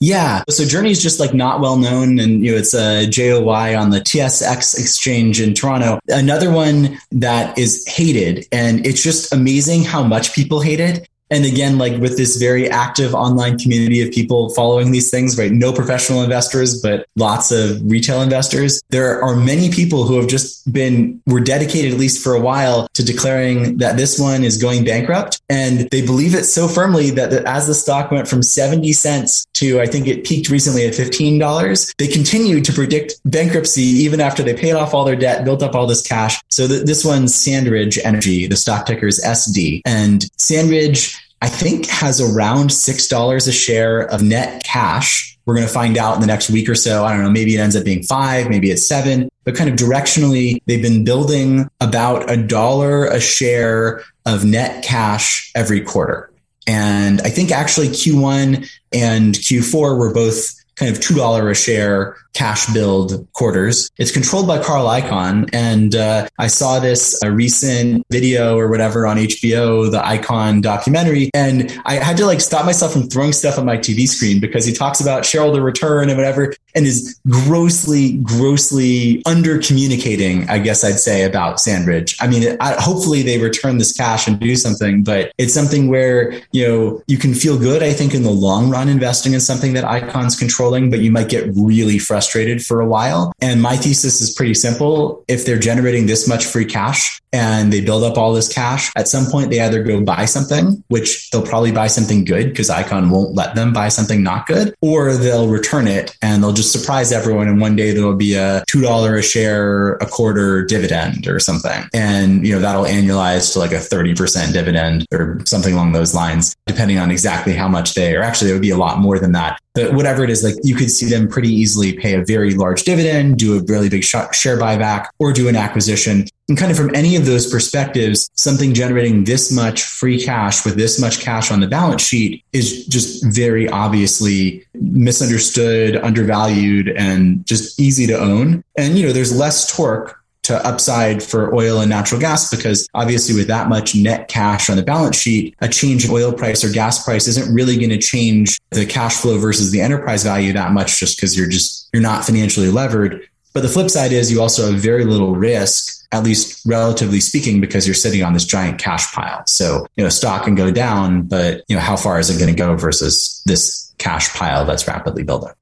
Yeah. So Journey is just like not well known and you know it's a JOY on the TSX exchange in Toronto. Another one that is hated and it's just amazing how much people hate it and again, like with this very active online community of people following these things, right? No professional investors, but lots of retail investors. There are many people who have just been, were dedicated at least for a while to declaring that this one is going bankrupt. And they believe it so firmly that as the stock went from 70 cents to, I think it peaked recently at $15, they continued to predict bankruptcy even after they paid off all their debt, built up all this cash. So th- this one's Sandridge Energy, the stock ticker is SD. And Sandridge I think has around $6 a share of net cash. We're going to find out in the next week or so. I don't know. Maybe it ends up being five, maybe it's seven, but kind of directionally, they've been building about a dollar a share of net cash every quarter. And I think actually Q1 and Q4 were both kind of $2 a share cash build quarters. It's controlled by Carl Icahn. And uh, I saw this a recent video or whatever on HBO, the Icahn documentary. And I had to like stop myself from throwing stuff on my TV screen because he talks about shareholder return and whatever and is grossly, grossly under communicating, I guess I'd say, about Sandridge. I mean, I, hopefully they return this cash and do something, but it's something where, you know, you can feel good, I think, in the long run investing in something that Icahn's controlling, but you might get really frustrated for a while. And my thesis is pretty simple. If they're generating this much free cash and they build up all this cash, at some point they either go buy something, which they'll probably buy something good because Icahn won't let them buy something not good, or they'll return it and they'll just surprise everyone. And one day there'll be a $2 a share, a quarter dividend or something. And, you know, that'll annualize to like a 30% dividend or something along those lines, depending on exactly how much they, or actually it would be a lot more than that. But whatever it is, like you could see them pretty easily pay a very large dividend, do a really big share buyback, or do an acquisition. And kind of from any of those perspectives, something generating this much free cash with this much cash on the balance sheet is just very obviously misunderstood, undervalued, and just easy to own. And, you know, there's less torque to upside for oil and natural gas because obviously with that much net cash on the balance sheet, a change in oil price or gas price isn't really going to change the cash flow versus the enterprise value that much just because you're just you're not financially levered. But the flip side is you also have very little risk, at least relatively speaking, because you're sitting on this giant cash pile. So, you know, stock can go down, but you know, how far is it going to go versus this cash pile that's rapidly building?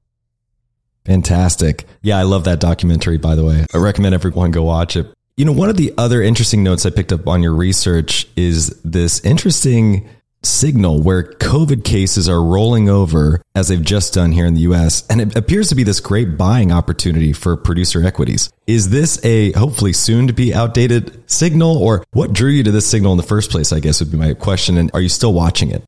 Fantastic. Yeah, I love that documentary, by the way. I recommend everyone go watch it. You know, one of the other interesting notes I picked up on your research is this interesting signal where COVID cases are rolling over as they've just done here in the US. And it appears to be this great buying opportunity for producer equities. Is this a hopefully soon to be outdated signal or what drew you to this signal in the first place? I guess would be my question. And are you still watching it?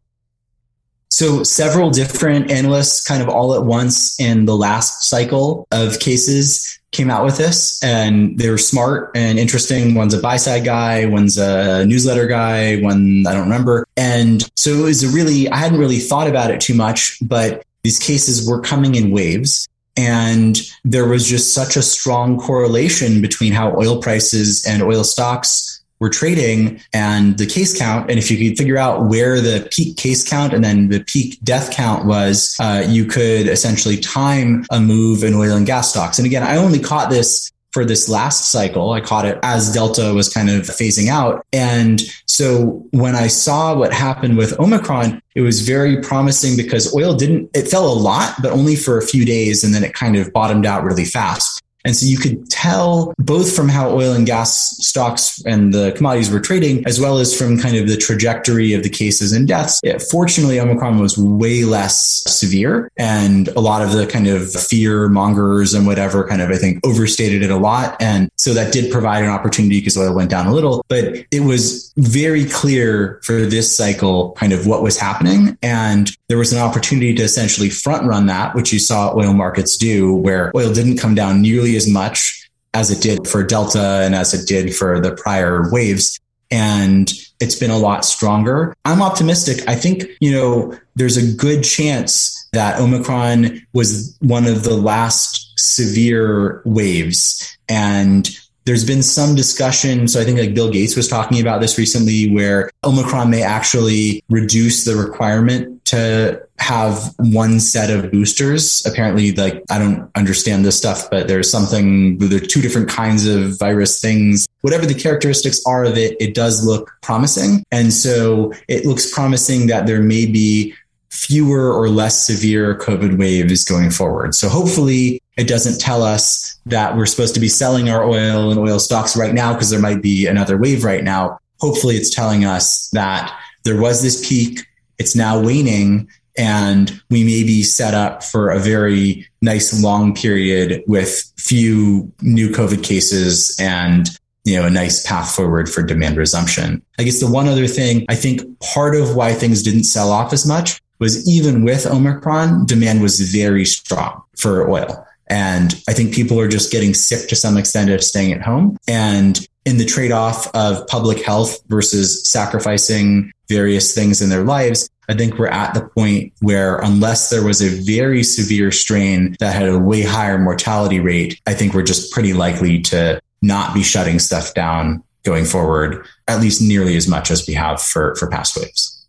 So several different analysts kind of all at once in the last cycle of cases came out with this and they were smart and interesting. One's a buy side guy, one's a newsletter guy, one I don't remember. And so it was a really, I hadn't really thought about it too much, but these cases were coming in waves. And there was just such a strong correlation between how oil prices and oil stocks were trading and the case count. And if you could figure out where the peak case count and then the peak death count was, uh, you could essentially time a move in oil and gas stocks. And again, I only caught this for this last cycle. I caught it as Delta was kind of phasing out. And so when I saw what happened with Omicron, it was very promising because oil didn't, it fell a lot, but only for a few days. And then it kind of bottomed out really fast. And so you could tell both from how oil and gas stocks and the commodities were trading, as well as from kind of the trajectory of the cases and deaths. Fortunately, Omicron was way less severe and a lot of the kind of fear mongers and whatever kind of, I think, overstated it a lot. And so that did provide an opportunity because oil went down a little, but it was very clear for this cycle kind of what was happening. And there was an opportunity to essentially front run that, which you saw oil markets do, where oil didn't come down nearly as much as it did for Delta and as it did for the prior waves. And it's been a lot stronger. I'm optimistic. I think, you know, there's a good chance that Omicron was one of the last severe waves. And there's been some discussion. So I think like Bill Gates was talking about this recently where Omicron may actually reduce the requirement to have one set of boosters. Apparently, like I don't understand this stuff, but there's something, there are two different kinds of virus things. Whatever the characteristics are of it, it does look promising. And so it looks promising that there may be fewer or less severe COVID waves going forward. So hopefully it doesn't tell us that we're supposed to be selling our oil and oil stocks right now because there might be another wave right now. Hopefully, it's telling us that there was this peak, it's now waning, and we may be set up for a very nice long period with few new COVID cases and you know a nice path forward for demand resumption. I guess the one other thing I think part of why things didn't sell off as much was even with Omicron, demand was very strong for oil. And I think people are just getting sick to some extent of staying at home. And in the trade off of public health versus sacrificing various things in their lives, I think we're at the point where, unless there was a very severe strain that had a way higher mortality rate, I think we're just pretty likely to not be shutting stuff down going forward, at least nearly as much as we have for, for past waves.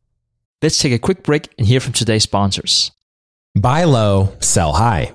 Let's take a quick break and hear from today's sponsors. Buy low, sell high.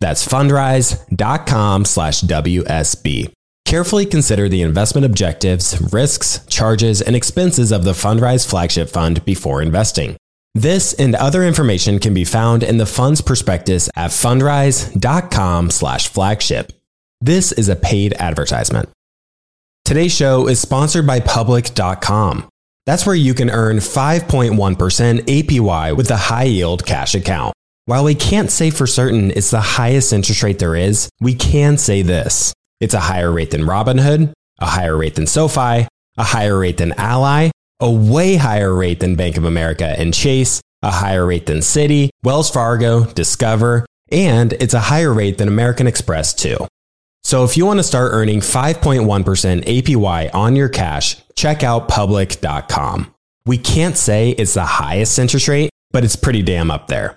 That's fundrise.com slash WSB. Carefully consider the investment objectives, risks, charges, and expenses of the Fundrise flagship fund before investing. This and other information can be found in the fund's prospectus at fundrise.com slash flagship. This is a paid advertisement. Today's show is sponsored by public.com. That's where you can earn 5.1% APY with a high yield cash account. While we can't say for certain it's the highest interest rate there is, we can say this. It's a higher rate than Robinhood, a higher rate than SoFi, a higher rate than Ally, a way higher rate than Bank of America and Chase, a higher rate than Citi, Wells Fargo, Discover, and it's a higher rate than American Express too. So if you want to start earning 5.1% APY on your cash, check out public.com. We can't say it's the highest interest rate, but it's pretty damn up there.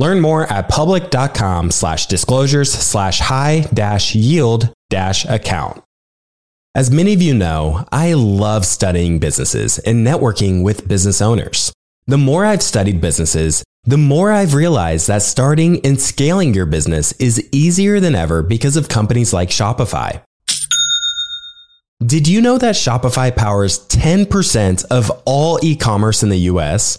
Learn more at public.com slash disclosures slash high dash yield dash account. As many of you know, I love studying businesses and networking with business owners. The more I've studied businesses, the more I've realized that starting and scaling your business is easier than ever because of companies like Shopify. Did you know that Shopify powers 10% of all e commerce in the US?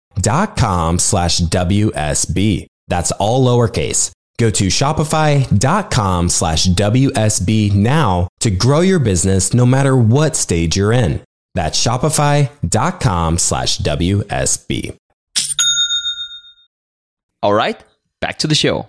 dot com slash WSB. That's all lowercase. Go to shopify.com slash WSB now to grow your business no matter what stage you're in. That's shopify.com slash WSB. All right, back to the show.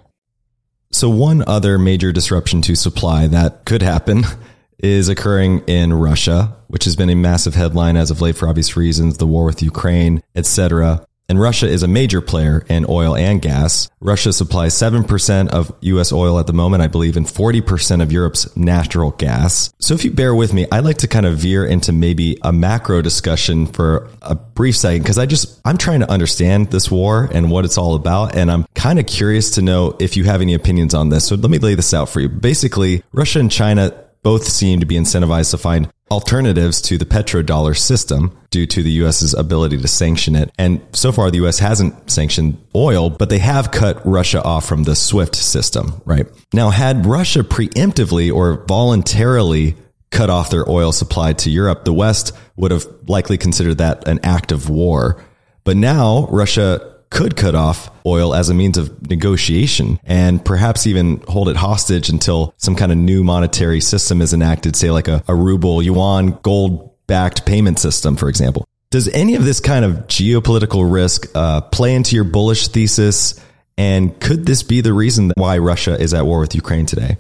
So, one other major disruption to supply that could happen is occurring in Russia, which has been a massive headline as of late for obvious reasons, the war with Ukraine, etc. And Russia is a major player in oil and gas. Russia supplies 7% of US oil at the moment, I believe, and 40% of Europe's natural gas. So if you bear with me, I'd like to kind of veer into maybe a macro discussion for a brief second because I just, I'm trying to understand this war and what it's all about. And I'm kind of curious to know if you have any opinions on this. So let me lay this out for you. Basically, Russia and China both seem to be incentivized to find alternatives to the petrodollar system due to the US's ability to sanction it. And so far, the US hasn't sanctioned oil, but they have cut Russia off from the SWIFT system, right? Now, had Russia preemptively or voluntarily cut off their oil supply to Europe, the West would have likely considered that an act of war. But now Russia could cut off oil as a means of negotiation and perhaps even hold it hostage until some kind of new monetary system is enacted, say like a, a ruble, yuan, gold backed payment system, for example. Does any of this kind of geopolitical risk uh, play into your bullish thesis? And could this be the reason why Russia is at war with Ukraine today?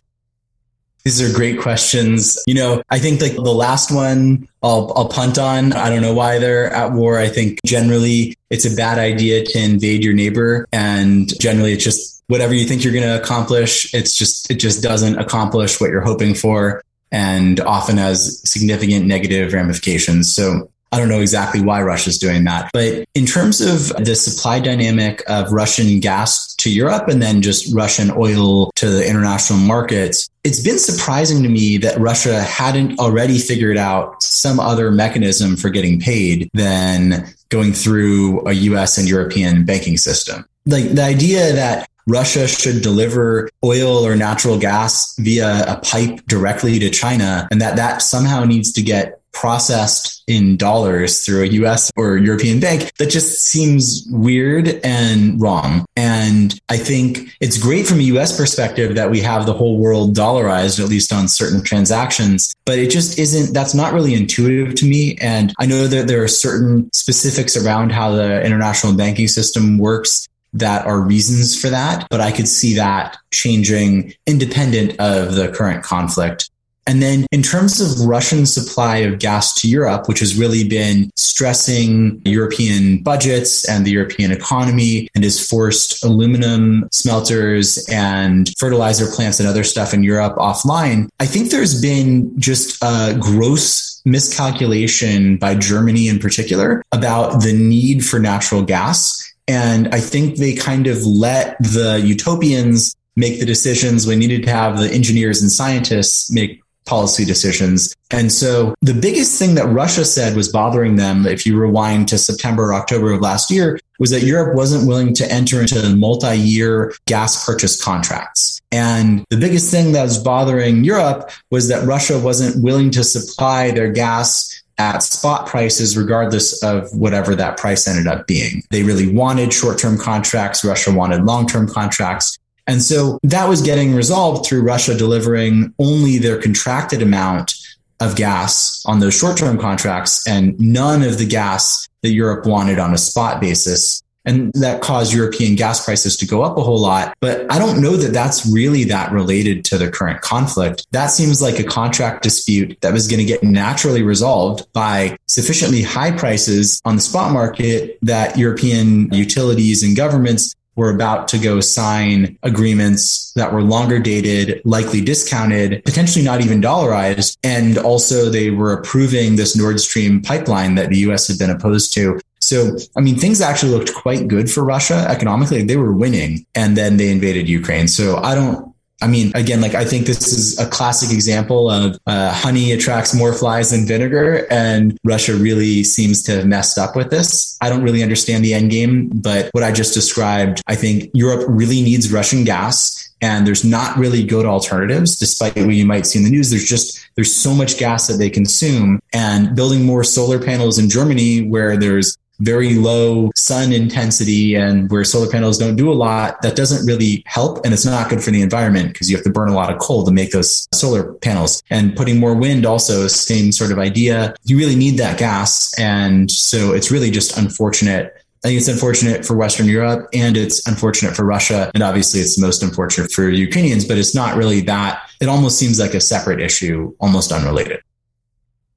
These are great questions. You know, I think like the last one I'll, I'll punt on. I don't know why they're at war. I think generally it's a bad idea to invade your neighbor. And generally it's just whatever you think you're going to accomplish. It's just, it just doesn't accomplish what you're hoping for and often has significant negative ramifications. So I don't know exactly why Russia's doing that. But in terms of the supply dynamic of Russian gas to Europe and then just Russian oil to the international markets, it's been surprising to me that Russia hadn't already figured out some other mechanism for getting paid than going through a US and European banking system. Like the idea that Russia should deliver oil or natural gas via a pipe directly to China and that that somehow needs to get processed in dollars through a US or European bank, that just seems weird and wrong. And I think it's great from a US perspective that we have the whole world dollarized, at least on certain transactions, but it just isn't, that's not really intuitive to me. And I know that there are certain specifics around how the international banking system works that are reasons for that, but I could see that changing independent of the current conflict. And then in terms of Russian supply of gas to Europe, which has really been stressing European budgets and the European economy and has forced aluminum smelters and fertilizer plants and other stuff in Europe offline, I think there's been just a gross miscalculation by Germany in particular about the need for natural gas. And I think they kind of let the utopians make the decisions. We needed to have the engineers and scientists make policy decisions. And so the biggest thing that Russia said was bothering them, if you rewind to September or October of last year, was that Europe wasn't willing to enter into multi year gas purchase contracts. And the biggest thing that was bothering Europe was that Russia wasn't willing to supply their gas at spot prices, regardless of whatever that price ended up being. They really wanted short term contracts. Russia wanted long term contracts. And so that was getting resolved through Russia delivering only their contracted amount of gas on those short term contracts and none of the gas that Europe wanted on a spot basis. And that caused European gas prices to go up a whole lot. But I don't know that that's really that related to the current conflict. That seems like a contract dispute that was going to get naturally resolved by sufficiently high prices on the spot market that European utilities and governments were about to go sign agreements that were longer dated, likely discounted, potentially not even dollarized. And also they were approving this Nord Stream pipeline that the US had been opposed to. So, I mean, things actually looked quite good for Russia economically. They were winning and then they invaded Ukraine. So I don't I mean, again, like I think this is a classic example of uh, honey attracts more flies than vinegar, and Russia really seems to have messed up with this. I don't really understand the end game, but what I just described, I think Europe really needs Russian gas. And there's not really good alternatives, despite what you might see in the news. There's just, there's so much gas that they consume and building more solar panels in Germany where there's very low sun intensity and where solar panels don't do a lot, that doesn't really help. And it's not good for the environment because you have to burn a lot of coal to make those solar panels. And putting more wind also, same sort of idea. You really need that gas. And so it's really just unfortunate I think it's unfortunate for Western Europe and it's unfortunate for Russia. And obviously it's most unfortunate for Ukrainians, but it's not really that. It almost seems like a separate issue, almost unrelated.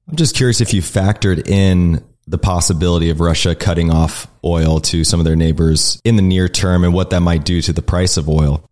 I'm just curious if you factored in the possibility of Russia cutting off oil to some of their neighbors in the near term and what that might do to the price of oil?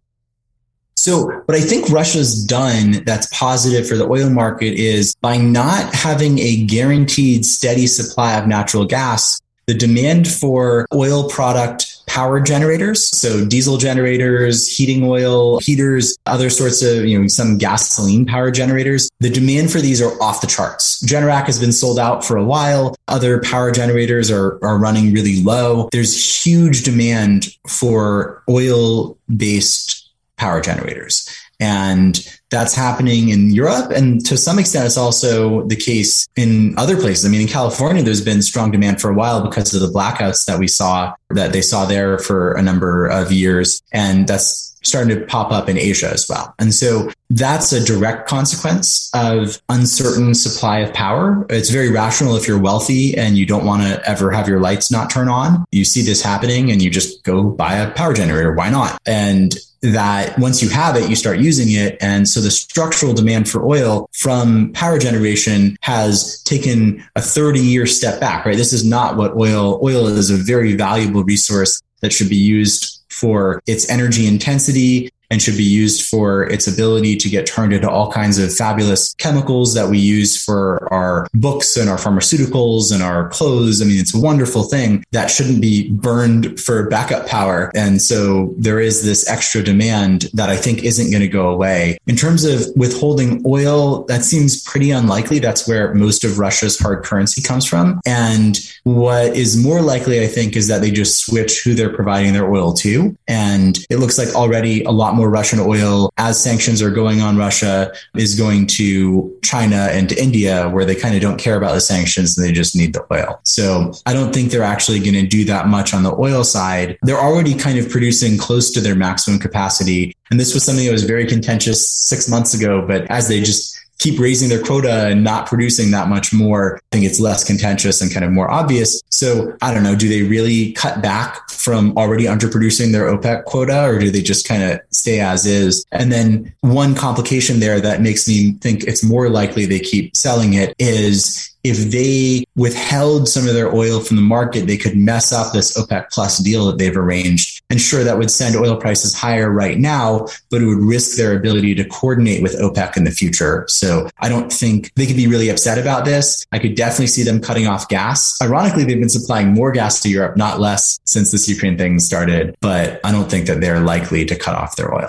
So, what I think Russia's done that's positive for the oil market is by not having a guaranteed steady supply of natural gas, the demand for oil product power generators. So diesel generators, heating oil, heaters, other sorts of, you know, some gasoline power generators. The demand for these are off the charts. Generac has been sold out for a while. Other power generators are, are running really low. There's huge demand for oil based power generators. And that's happening in Europe. And to some extent, it's also the case in other places. I mean, in California, there's been strong demand for a while because of the blackouts that we saw, that they saw there for a number of years. And that's starting to pop up in Asia as well. And so that's a direct consequence of uncertain supply of power. It's very rational if you're wealthy and you don't want to ever have your lights not turn on. You see this happening and you just go buy a power generator. Why not? And that once you have it, you start using it. And so the structural demand for oil from power generation has taken a 30 year step back, right? This is not what oil, oil is a very valuable resource that should be used for its energy intensity and should be used for its ability to get turned into all kinds of fabulous chemicals that we use for our books and our pharmaceuticals and our clothes. I mean, it's a wonderful thing that shouldn't be burned for backup power. And so there is this extra demand that I think isn't going to go away. In terms of withholding oil, that seems pretty unlikely. That's where most of Russia's hard currency comes from. And what is more likely, I think, is that they just switch who they're providing their oil to. And it looks like already a lot more Russian oil as sanctions are going on Russia is going to China and to India, where they kind of don't care about the sanctions and they just need the oil. So I don't think they're actually going to do that much on the oil side. They're already kind of producing close to their maximum capacity. And this was something that was very contentious six months ago, but as they just keep raising their quota and not producing that much more, I think it's less contentious and kind of more obvious. So I don't know, do they really cut back from already underproducing their OPEC quota or do they just kind of stay as is? And then one complication there that makes me think it's more likely they keep selling it is if they withheld some of their oil from the market, they could mess up this OPEC plus deal that they've arranged. And sure, that would send oil prices higher right now, but it would risk their ability to coordinate with OPEC in the future. So I don't think they could be really upset about this. I could definitely see them cutting off gas. Ironically, they've been supplying more gas to Europe, not less since this Ukraine thing started, but I don't think that they're likely to cut off their oil.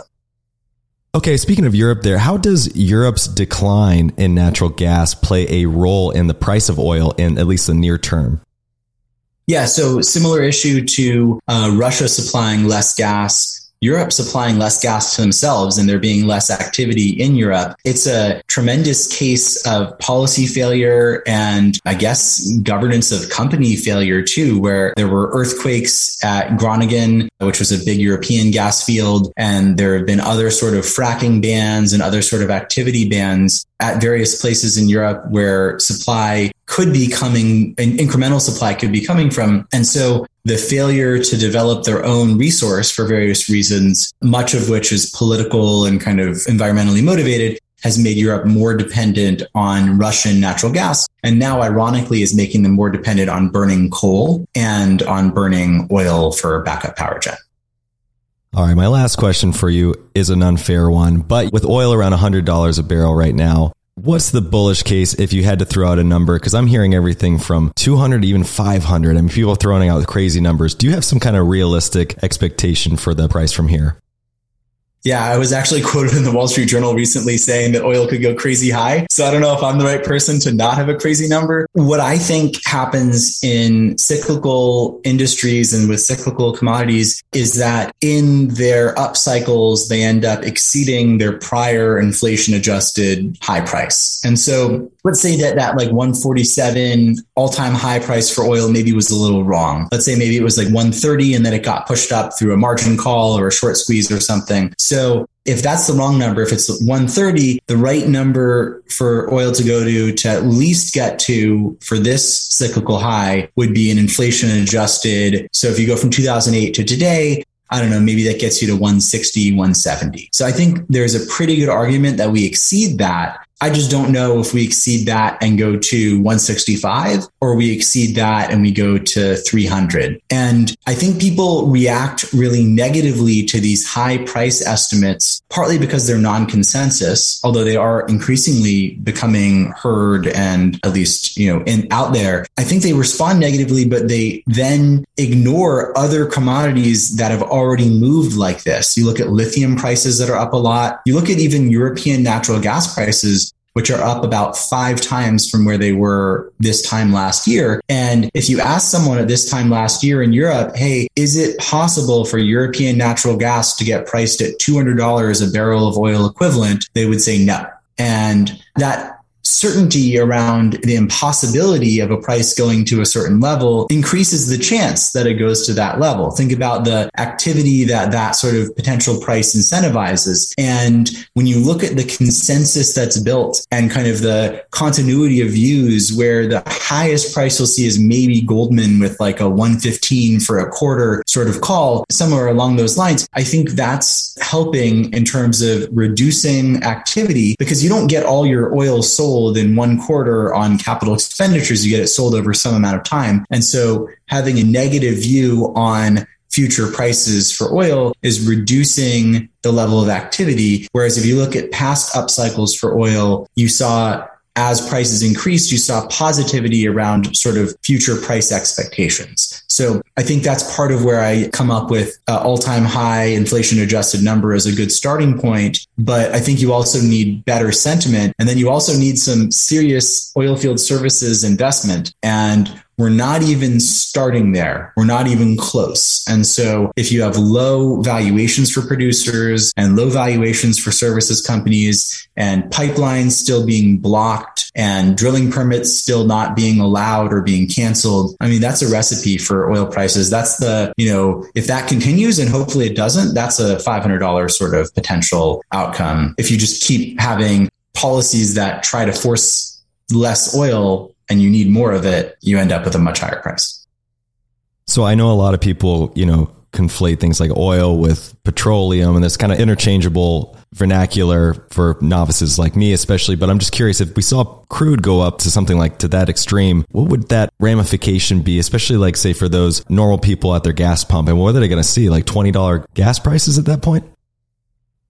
Okay, speaking of Europe there, how does Europe's decline in natural gas play a role in the price of oil in at least the near term? Yeah, so similar issue to uh, Russia supplying less gas Europe supplying less gas to themselves and there being less activity in Europe. It's a tremendous case of policy failure and I guess governance of company failure too, where there were earthquakes at Groningen, which was a big European gas field. And there have been other sort of fracking bans and other sort of activity bans at various places in Europe where supply could be coming, an incremental supply could be coming from. And so the failure to develop their own resource for various reasons, much of which is political and kind of environmentally motivated, has made Europe more dependent on Russian natural gas. And now, ironically, is making them more dependent on burning coal and on burning oil for backup power gen. All right, my last question for you is an unfair one, but with oil around $100 a barrel right now, What's the bullish case if you had to throw out a number? Because I'm hearing everything from 200 to even 500. I mean, people throwing out crazy numbers. Do you have some kind of realistic expectation for the price from here? Yeah, I was actually quoted in the Wall Street Journal recently saying that oil could go crazy high. So I don't know if I'm the right person to not have a crazy number. What I think happens in cyclical industries and with cyclical commodities is that in their up cycles, they end up exceeding their prior inflation adjusted high price. And so let's say that that like 147 all time high price for oil maybe was a little wrong. Let's say maybe it was like 130 and then it got pushed up through a margin call or a short squeeze or something. So if that's the wrong number, if it's 130, the right number for oil to go to to at least get to for this cyclical high would be an inflation adjusted. So if you go from 2008 to today, I don't know, maybe that gets you to 160, 170. So I think there's a pretty good argument that we exceed that I just don't know if we exceed that and go to 165 or we exceed that and we go to 300. And I think people react really negatively to these high price estimates, partly because they're non consensus, although they are increasingly becoming heard and at least, you know, in, out there. I think they respond negatively, but they then ignore other commodities that have already moved like this. You look at lithium prices that are up a lot. You look at even European natural gas prices which are up about five times from where they were this time last year. And if you ask someone at this time last year in Europe, hey, is it possible for European natural gas to get priced at $200 a barrel of oil equivalent? They would say no. And that certainty around the impossibility of a price going to a certain level increases the chance that it goes to that level. Think about the activity that that sort of potential price incentivizes. And when you look at the consensus that's built and kind of the continuity of views where the highest price you'll see is maybe Goldman with like a 115 for a quarter sort of call, somewhere along those lines, I think that's helping in terms of reducing activity because you don't get all your oil sold sold in one quarter on capital expenditures, you get it sold over some amount of time. And so having a negative view on future prices for oil is reducing the level of activity. Whereas if you look at past up cycles for oil, you saw as prices increased, you saw positivity around sort of future price expectations. So I think that's part of where I come up with uh, all time high inflation adjusted number as a good starting point. But I think you also need better sentiment. And then you also need some serious oil field services investment. And we're not even starting there. We're not even close. And so if you have low valuations for producers and low valuations for services companies and pipelines still being blocked and drilling permits still not being allowed or being canceled, I mean, that's a recipe for oil prices. That's the, you know, if that continues and hopefully it doesn't, that's a $500 sort of potential outcome. If you just keep having policies that try to force less oil and you need more of it, you end up with a much higher price. So I know a lot of people, you know, conflate things like oil with petroleum and this kind of interchangeable vernacular for novices like me especially but i'm just curious if we saw crude go up to something like to that extreme what would that ramification be especially like say for those normal people at their gas pump and what are they going to see like $20 gas prices at that point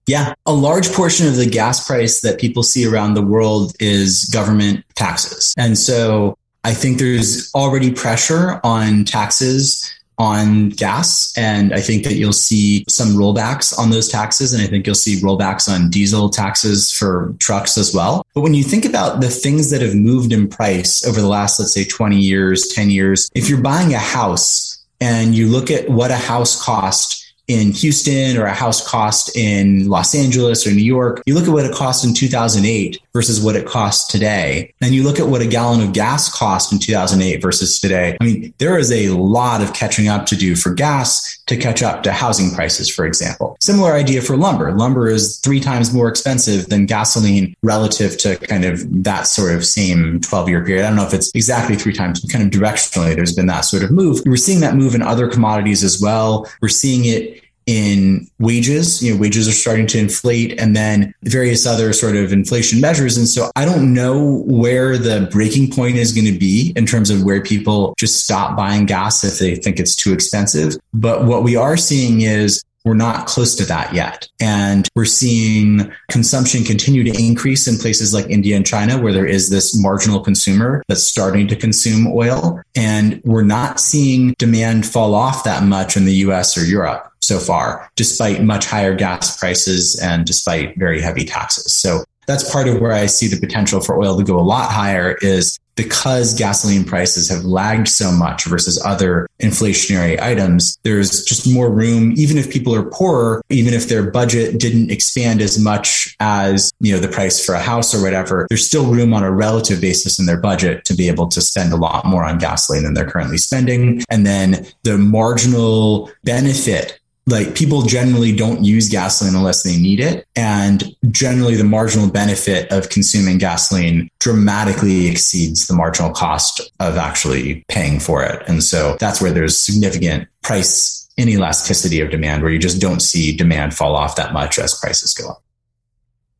yeah, a large portion of the gas price that people see around the world is government taxes. And so I think there's already pressure on taxes on gas. And I think that you'll see some rollbacks on those taxes. And I think you'll see rollbacks on diesel taxes for trucks as well. But when you think about the things that have moved in price over the last, let's say 20 years, 10 years, if you're buying a house and you look at what a house cost in Houston or a house cost in Los Angeles or New York, you look at what it cost in 2008 versus what it costs today. And you look at what a gallon of gas cost in 2008 versus today. I mean, there is a lot of catching up to do for gas to catch up to housing prices, for example. Similar idea for lumber. Lumber is three times more expensive than gasoline relative to kind of that sort of same 12 year period. I don't know if it's exactly three times, but kind of directionally, there's been that sort of move. We're seeing that move in other commodities as well. We're seeing it in wages. You know, wages are starting to inflate and then various other sort of inflation measures. And so I don't know where the breaking point is going to be in terms of where people just stop buying gas if they think it's too expensive. But what we are seeing is we're not close to that yet. And we're seeing consumption continue to increase in places like India and China, where there is this marginal consumer that's starting to consume oil. And we're not seeing demand fall off that much in the US or Europe so far, despite much higher gas prices and despite very heavy taxes. So that's part of where I see the potential for oil to go a lot higher is because gasoline prices have lagged so much versus other inflationary items, there's just more room, even if people are poorer, even if their budget didn't expand as much as, you know, the price for a house or whatever, there's still room on a relative basis in their budget to be able to spend a lot more on gasoline than they're currently spending. And then the marginal benefit like people generally don't use gasoline unless they need it. And generally the marginal benefit of consuming gasoline dramatically exceeds the marginal cost of actually paying for it. And so that's where there's significant price inelasticity of demand where you just don't see demand fall off that much as prices go up.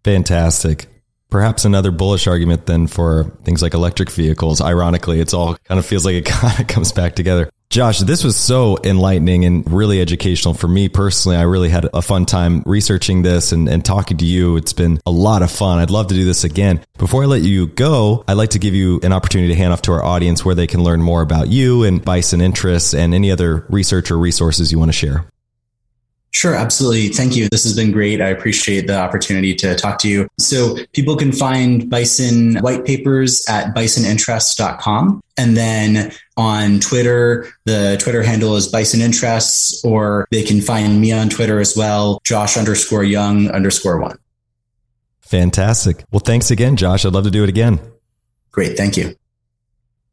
Fantastic. Perhaps another bullish argument then for things like electric vehicles. Ironically, it's all kind of feels like it kind of comes back together. Josh, this was so enlightening and really educational for me personally. I really had a fun time researching this and, and, talking to you. It's been a lot of fun. I'd love to do this again. Before I let you go, I'd like to give you an opportunity to hand off to our audience where they can learn more about you and Bison interests and any other research or resources you want to share. Sure, absolutely. Thank you. This has been great. I appreciate the opportunity to talk to you. So people can find Bison white papers at bisoninterests.com. And then on Twitter, the Twitter handle is Bison Interests, or they can find me on Twitter as well, Josh underscore Young underscore one. Fantastic. Well, thanks again, Josh. I'd love to do it again. Great. Thank you.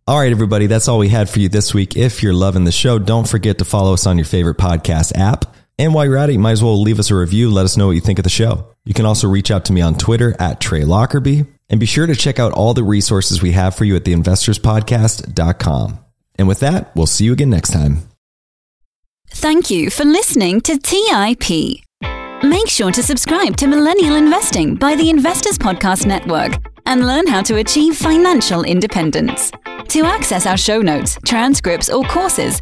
All right, everybody. That's all we had for you this week. If you're loving the show, don't forget to follow us on your favorite podcast app. And while you're at it, you might as well leave us a review. Let us know what you think of the show. You can also reach out to me on Twitter at Trey Lockerbie. And be sure to check out all the resources we have for you at theinvestorspodcast.com. And with that, we'll see you again next time. Thank you for listening to TIP. Make sure to subscribe to Millennial Investing by the Investors Podcast Network and learn how to achieve financial independence. To access our show notes, transcripts, or courses,